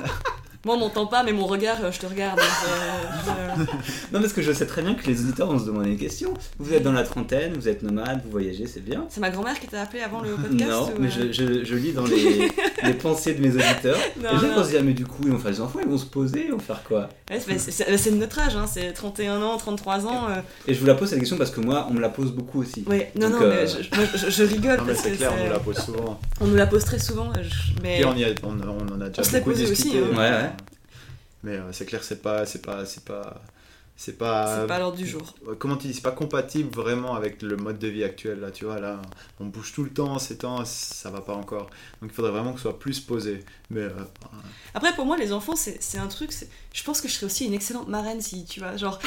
S3: Moi, on m'entend pas, mais mon regard, euh, je te regarde. donc, euh, je-
S1: non, parce que je sais très bien que les auditeurs vont se demander une question. Vous êtes dans la trentaine, vous êtes nomade, vous voyagez, c'est bien.
S3: C'est ma grand-mère qui t'a appelé avant le podcast
S1: Non,
S3: ou,
S1: mais
S3: euh,
S1: je, je- je lis dans les, les pensées de mes auditeurs.
S3: Non,
S1: et les gens
S3: non.
S1: vont se dire, mais du coup, ils vont faire des enfants, ils vont se poser, ils vont faire quoi?
S3: Ouais, c'est- c'est c'est- c'est de notre âge, hein, c'est 31 ans, 33 ans. euh,
S1: Et je vous la pose cette question parce que moi, on me la pose beaucoup aussi.
S3: Ouais, non,
S1: Donc,
S3: non,
S1: euh,
S3: mais je, moi, je- je rigole
S2: Non, mais
S3: parce
S2: c'est
S3: que
S2: clair, on nous la pose souvent.
S3: on nous la pose très souvent. je- Mais
S2: Et on, y a- on, on en a déjà
S3: On
S2: beaucoup
S3: posé aussi,
S2: discuté.
S3: hein.
S1: Ouais, ouais.
S2: Mais euh, c'est clair, c'est pas, c'est pas, c'est pas, c'est pas.
S3: c'est pas à l'ordre du jour.
S2: Euh, Comment tu dis C'est pas compatible vraiment avec le mode de vie actuel là. Tu vois là, on bouge tout le temps, ces temps, ça va pas encore. Donc il faudrait vraiment que ce soit plus posé. Mais euh,
S3: Après, pour moi, les enfants, c'est c'est un truc. Je pense que je serais aussi une excellente marraine si tu vois. Genre,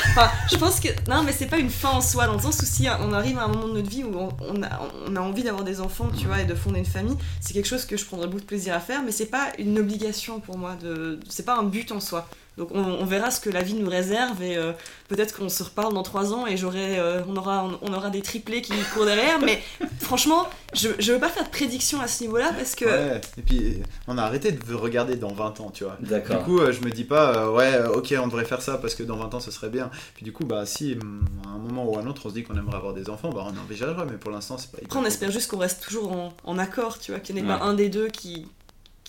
S3: je pense que. Non, mais c'est pas une fin en soi, dans le sens où si on arrive à un moment de notre vie où on, on a, on a envie d'avoir des enfants, tu vois, et de fonder une famille, c'est quelque chose que je prendrais beaucoup de plaisir à faire, mais c'est pas une obligation pour moi. de C'est pas un but en soi. Donc on, on verra ce que la vie nous réserve et euh, peut-être qu'on se reparle dans trois ans et j'aurai, euh, on, aura, on, aura des triplés qui courent derrière. Mais franchement, je, je veux pas faire de prédiction à ce niveau-là parce que.
S2: ouais. Et puis on a arrêté de regarder dans 20 ans, tu vois. Du
S1: D'accord.
S2: coup, euh, je me dis pas, euh, ouais, ok, on devrait faire ça parce que dans 20 ans ce serait bien. Puis du coup, bah si hum, à un moment ou à un autre on se dit qu'on aimerait avoir des enfants, bah on envisagera, mais pour l'instant c'est pas.
S3: Après, on espère juste qu'on reste toujours en, en accord, tu vois, qu'il n'y en ait
S1: Ouais.
S3: pas un des deux qui,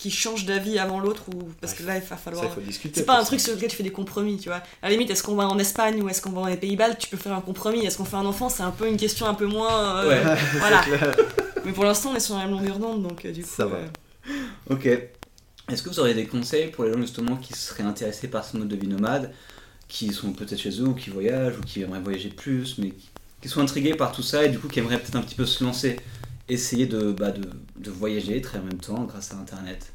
S3: qui change d'avis avant l'autre, ou parce que là, il va falloir.
S2: faut discuter.
S3: C'est pas un truc sur lequel tu fais des compromis, tu vois. À la limite, est-ce qu'on va en Espagne ou est-ce qu'on va dans les Pays-Bas Tu peux faire un compromis. Est-ce qu'on fait un enfant C'est un peu une question un peu moins. euh,
S1: Ouais.
S3: voilà. Mais pour l'instant, on est sur la même longueur d'onde, donc euh, du coup.
S2: Ça va.
S3: euh,
S1: Ok. Est-ce que vous auriez des conseils pour les gens justement qui seraient intéressés par ce mode de vie nomade, qui sont peut-être chez eux ou qui voyagent ou qui aimeraient voyager plus, mais qui sont intrigués par tout ça et du coup qui aimeraient peut-être un petit peu se lancer, essayer de, bah, de, de voyager très en même temps grâce à Internet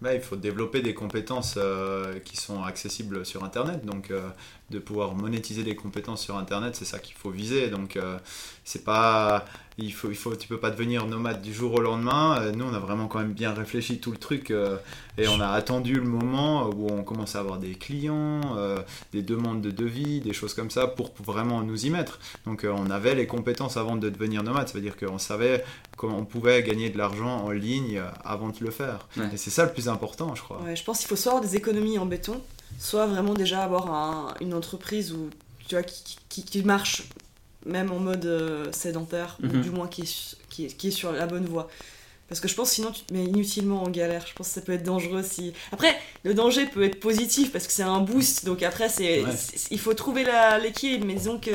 S2: Bah, il faut développer des compétences euh, qui sont accessibles sur Internet. Donc, euh, de pouvoir monétiser des compétences sur Internet, c'est ça qu'il faut viser. Donc, euh, c'est pas, il faut, il faut, tu peux pas devenir nomade du jour au lendemain. Euh, nous, on a vraiment quand même bien réfléchi tout le truc euh, et on a attendu le moment où on commence à avoir des clients, euh, des demandes de devis, des choses comme ça pour vraiment nous y mettre. Donc, euh, on avait les compétences avant de devenir nomade. Ça veut dire qu'on savait comment on pouvait gagner de l'argent en ligne avant de le faire.
S1: Ouais.
S2: Et c'est ça le plus important, je crois.
S3: Ouais, je pense qu'il faut soit avoir des économies en béton, soit vraiment déjà avoir un- une entreprise où, tu vois, qui, qui, qui marche même en mode euh, sédentaire,
S1: Mhm.
S3: ou du moins qui est, qui, est, qui est sur la bonne voie. Parce que je pense sinon tu te mets inutilement en galère. Je pense que ça peut être dangereux si. Après, le danger peut être positif parce que c'est un boost. Donc après, c'est,
S2: Ouais.
S3: il faut trouver l'équilibre. Mais disons que.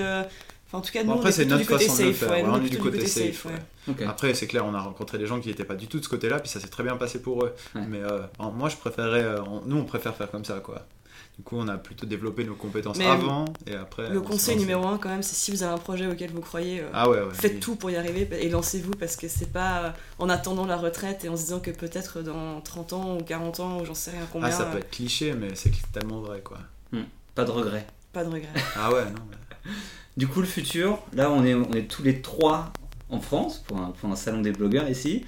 S3: Enfin, en tout cas, nous,
S2: Bon,
S3: on
S2: après,
S3: est
S2: c'est
S3: plutôt
S2: notre
S3: du côté
S2: façon de le
S3: safe.
S2: faire.
S3: ouais,
S2: ouais, on
S3: on
S2: est
S3: est
S2: du
S3: plutôt
S2: côté safe.
S3: ouais.
S2: ouais.
S1: Ok.
S2: Après, c'est clair, on a rencontré des gens qui n'étaient pas du tout de ce côté-là, puis ça s'est très bien passé pour eux.
S1: Ouais.
S2: Mais euh, moi, je préférais, euh, on- nous, on préfère faire comme ça, quoi. Du coup, on a plutôt développé nos compétences
S3: Mais
S2: avant et après.
S3: Le conseil numéro un, quand même, c'est si vous avez un projet auquel vous croyez. euh,
S2: Ah ouais, ouais.
S3: Faites
S2: oui.
S3: tout pour y arriver et lancez-vous parce que c'est pas euh, en attendant la retraite et en se disant que peut-être dans 30 ans ou 40 ans ou j'en sais rien combien,
S2: Ah, ça
S3: euh,
S2: peut être cliché, mais c'est tellement vrai, quoi.
S1: Pas de regret.
S3: pas de regret.
S2: Ah ouais, non. mais-
S1: Du coup, le futur, là on est, on est tous les trois en France pour un, pour un salon des blogueurs ici.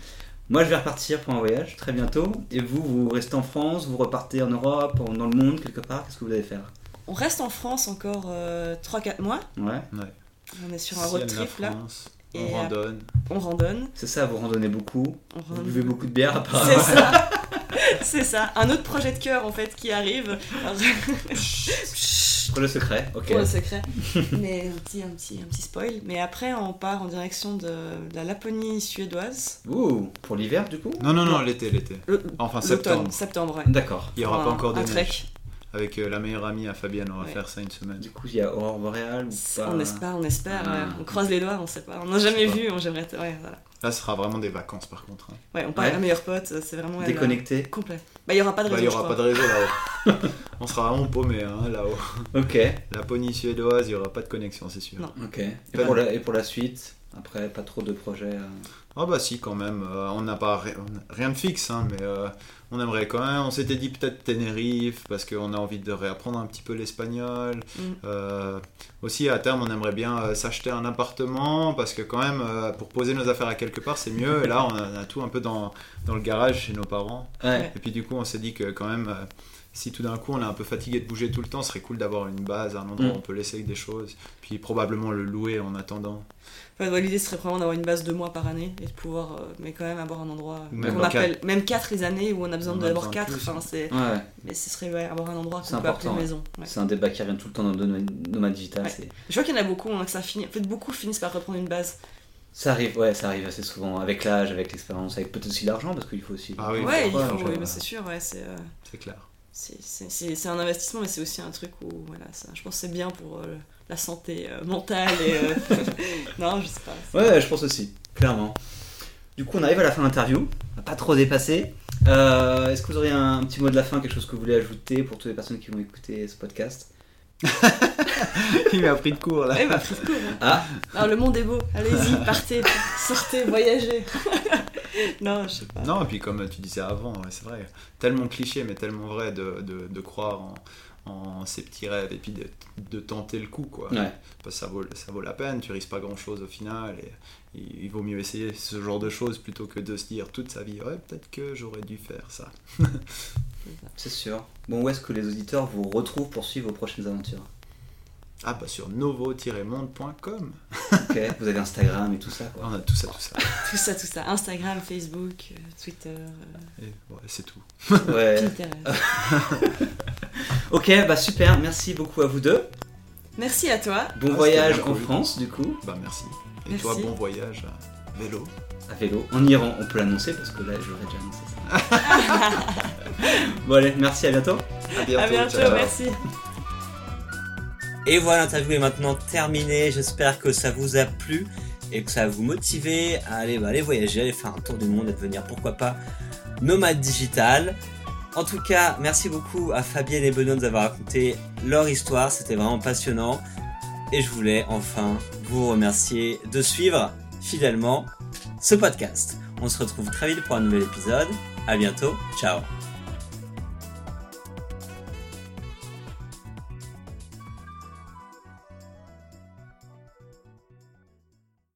S1: Moi je vais repartir pour un voyage très bientôt. Et vous, vous restez en France, vous repartez en Europe, dans le monde quelque part, qu'est-ce que vous allez faire?
S3: On reste en France encore 3-4 mois.
S1: Ouais,
S3: On est sur un road trip là. Et,
S2: on
S3: euh,
S2: randonne.
S3: On randonne.
S1: c'est ça, vous randonnez beaucoup,
S3: On
S1: vous
S3: randonne.
S1: buvez beaucoup de bière apparemment.
S3: C'est ça. C'est ça. Un autre projet de cœur en fait qui arrive.
S1: Pour le secret, ok.
S3: Pour le secret. Mais un petit, un, petit, un petit spoil. Mais après, on part en direction de, de la Laponie suédoise.
S1: Ouh, pour l'hiver du coup?
S2: Non, non, non, l'été, l'été.
S3: Le-
S2: Enfin,
S3: L'automne,
S2: septembre.
S3: septembre, ouais.
S1: D'accord.
S2: Il n'y aura
S3: Pour
S2: pas
S3: un-
S2: encore de
S3: un
S2: neige.
S3: trek.
S2: Avec euh, la meilleure amie à Fabienne, on va
S3: Ouais.
S2: faire ça une semaine.
S1: Du coup, il y a Aurore Boréale ou pas
S3: On espère, on espère.
S1: Ah.
S3: ouais. On croise les doigts, on sait pas. On n'a jamais vu, on j'aimerais. Ouais, voilà.
S2: Là, ce sera vraiment des vacances, par contre. hein.
S3: Ouais, on part
S1: Ouais.
S3: à la meilleure pote, c'est vraiment. elle,
S1: Déconnecté.
S3: euh, Complet. Bah, il y aura pas de
S2: Bah,
S3: réseau.
S2: il n'y aura
S3: je
S2: pas de réseau là-haut. on sera vraiment paumé hein, là-haut.
S1: Ok,
S2: Laponie suédoise, il n'y aura pas de connexion, c'est sûr.
S3: Non.
S1: ok. Et
S2: Pas
S1: pour,
S2: de-
S1: la, et pour la suite, après, pas trop de projets. euh,
S2: Ah bah si quand même, euh, on n'a pas ri- rien de fixe, hein, mais euh, on aimerait quand même, on s'était dit peut-être Tenerife, parce qu'on a envie de réapprendre un petit peu l'espagnol.
S3: Mm.
S2: Euh, aussi à terme on aimerait bien euh, s'acheter un appartement, parce que quand même euh, pour poser nos affaires à quelque part c'est mieux, et là on a, on a tout un peu dans, dans le garage chez nos parents.
S1: Ouais.
S2: Et puis du coup on s'est dit que quand même... euh, si tout d'un coup on est un peu fatigué de bouger tout le temps, ce serait cool d'avoir une base, un endroit
S1: Mm.
S2: où on peut laisser des choses, puis probablement le louer en attendant.
S3: Ouais, L'idée serait vraiment d'avoir une base de mois par année et de pouvoir, euh, mais quand même avoir un endroit
S2: Même
S3: qu'on appelle, même 4 les années où on a besoin d'avoir
S2: besoin de
S3: 4,
S2: plus,
S3: enfin,
S2: hein.
S3: c'est,
S1: Ouais,
S3: mais ce serait ouais, avoir un endroit
S1: C'est
S3: qu'on peut appeler
S1: important,
S3: maison. ouais.
S1: c'est un débat qui revient tout le temps dans le domaine nomade digital.
S3: Je vois qu'il y en a beaucoup, hein, que ça finit, en fait beaucoup finissent par reprendre une base.
S1: Ça arrive, ouais, ça arrive assez souvent avec l'âge, avec l'expérience, avec peut-être aussi l'argent parce qu'il faut aussi.
S2: Ah oui,
S3: ouais, il
S1: pourquoi,
S3: faut,
S1: genre,
S3: oui, mais c'est sûr, ouais, c'est, euh,
S2: C'est clair.
S3: c'est, un investissement, mais c'est aussi un truc où, voilà, ça, je pense que c'est bien pour euh, la santé euh, mentale et... euh, non, je sais pas.
S1: Ouais, je pense aussi, clairement. Du coup, on arrive à la fin de l'interview. On n'a pas trop dépassé. Euh, Est-ce que vous auriez un petit mot de la fin, quelque chose que vous voulez ajouter pour toutes les personnes qui vont écouter ce podcast?
S2: Il m'a pris de court là.
S3: Ouais, bah, prise court, hein.
S1: Ah,
S3: Alors, le monde est beau, allez-y, partez, sortez, voyagez. non, je sais pas.
S2: Non, et puis comme tu disais avant, c'est vrai, tellement cliché, mais tellement vrai de, de, de croire en, en ces petits rêves et puis de, de tenter le coup, quoi.
S1: ouais.
S2: Parce que ça vaut, ça vaut la peine, tu risques pas grand chose au final, et il, il vaut mieux essayer ce genre de choses plutôt que de se dire toute sa vie, ouais, peut-être que j'aurais dû faire ça.
S1: C'est sûr. Bon, où est-ce que les auditeurs vous retrouvent pour suivre vos prochaines aventures?
S2: Ah, bah sur novo-monde.com,
S1: Ok, vous avez Instagram et tout ça, quoi.
S2: on a tout ça, tout ça.
S3: Tout ça, tout ça. Instagram, Facebook, euh, Twitter, euh,
S2: Et ouais, c'est tout.
S1: Ouais. Ok, bah super, merci beaucoup à vous deux.
S3: Merci à toi.
S1: Bon
S2: Ah,
S1: voyage en. France, du coup,
S2: Bah merci. Et
S3: Merci.
S2: toi, bon voyage à vélo.
S1: à vélo, en Iran. On peut l'annoncer parce que là, je l'aurais déjà annoncé ça. bon, allez, merci, à bientôt.
S2: À bientôt.
S3: à bientôt, merci.
S4: Et voilà, l'interview est maintenant terminée. J'espère que ça vous a plu et que ça va vous motiver à aller, bah, aller voyager, aller faire un tour du monde et devenir, pourquoi pas, nomade digital. En tout cas, merci beaucoup à Fabienne et Benoît de nous avoir raconté leur histoire. C'était vraiment passionnant. Et je voulais enfin vous remercier de suivre fidèlement ce podcast. On se retrouve très vite pour un nouvel épisode. À bientôt. Ciao.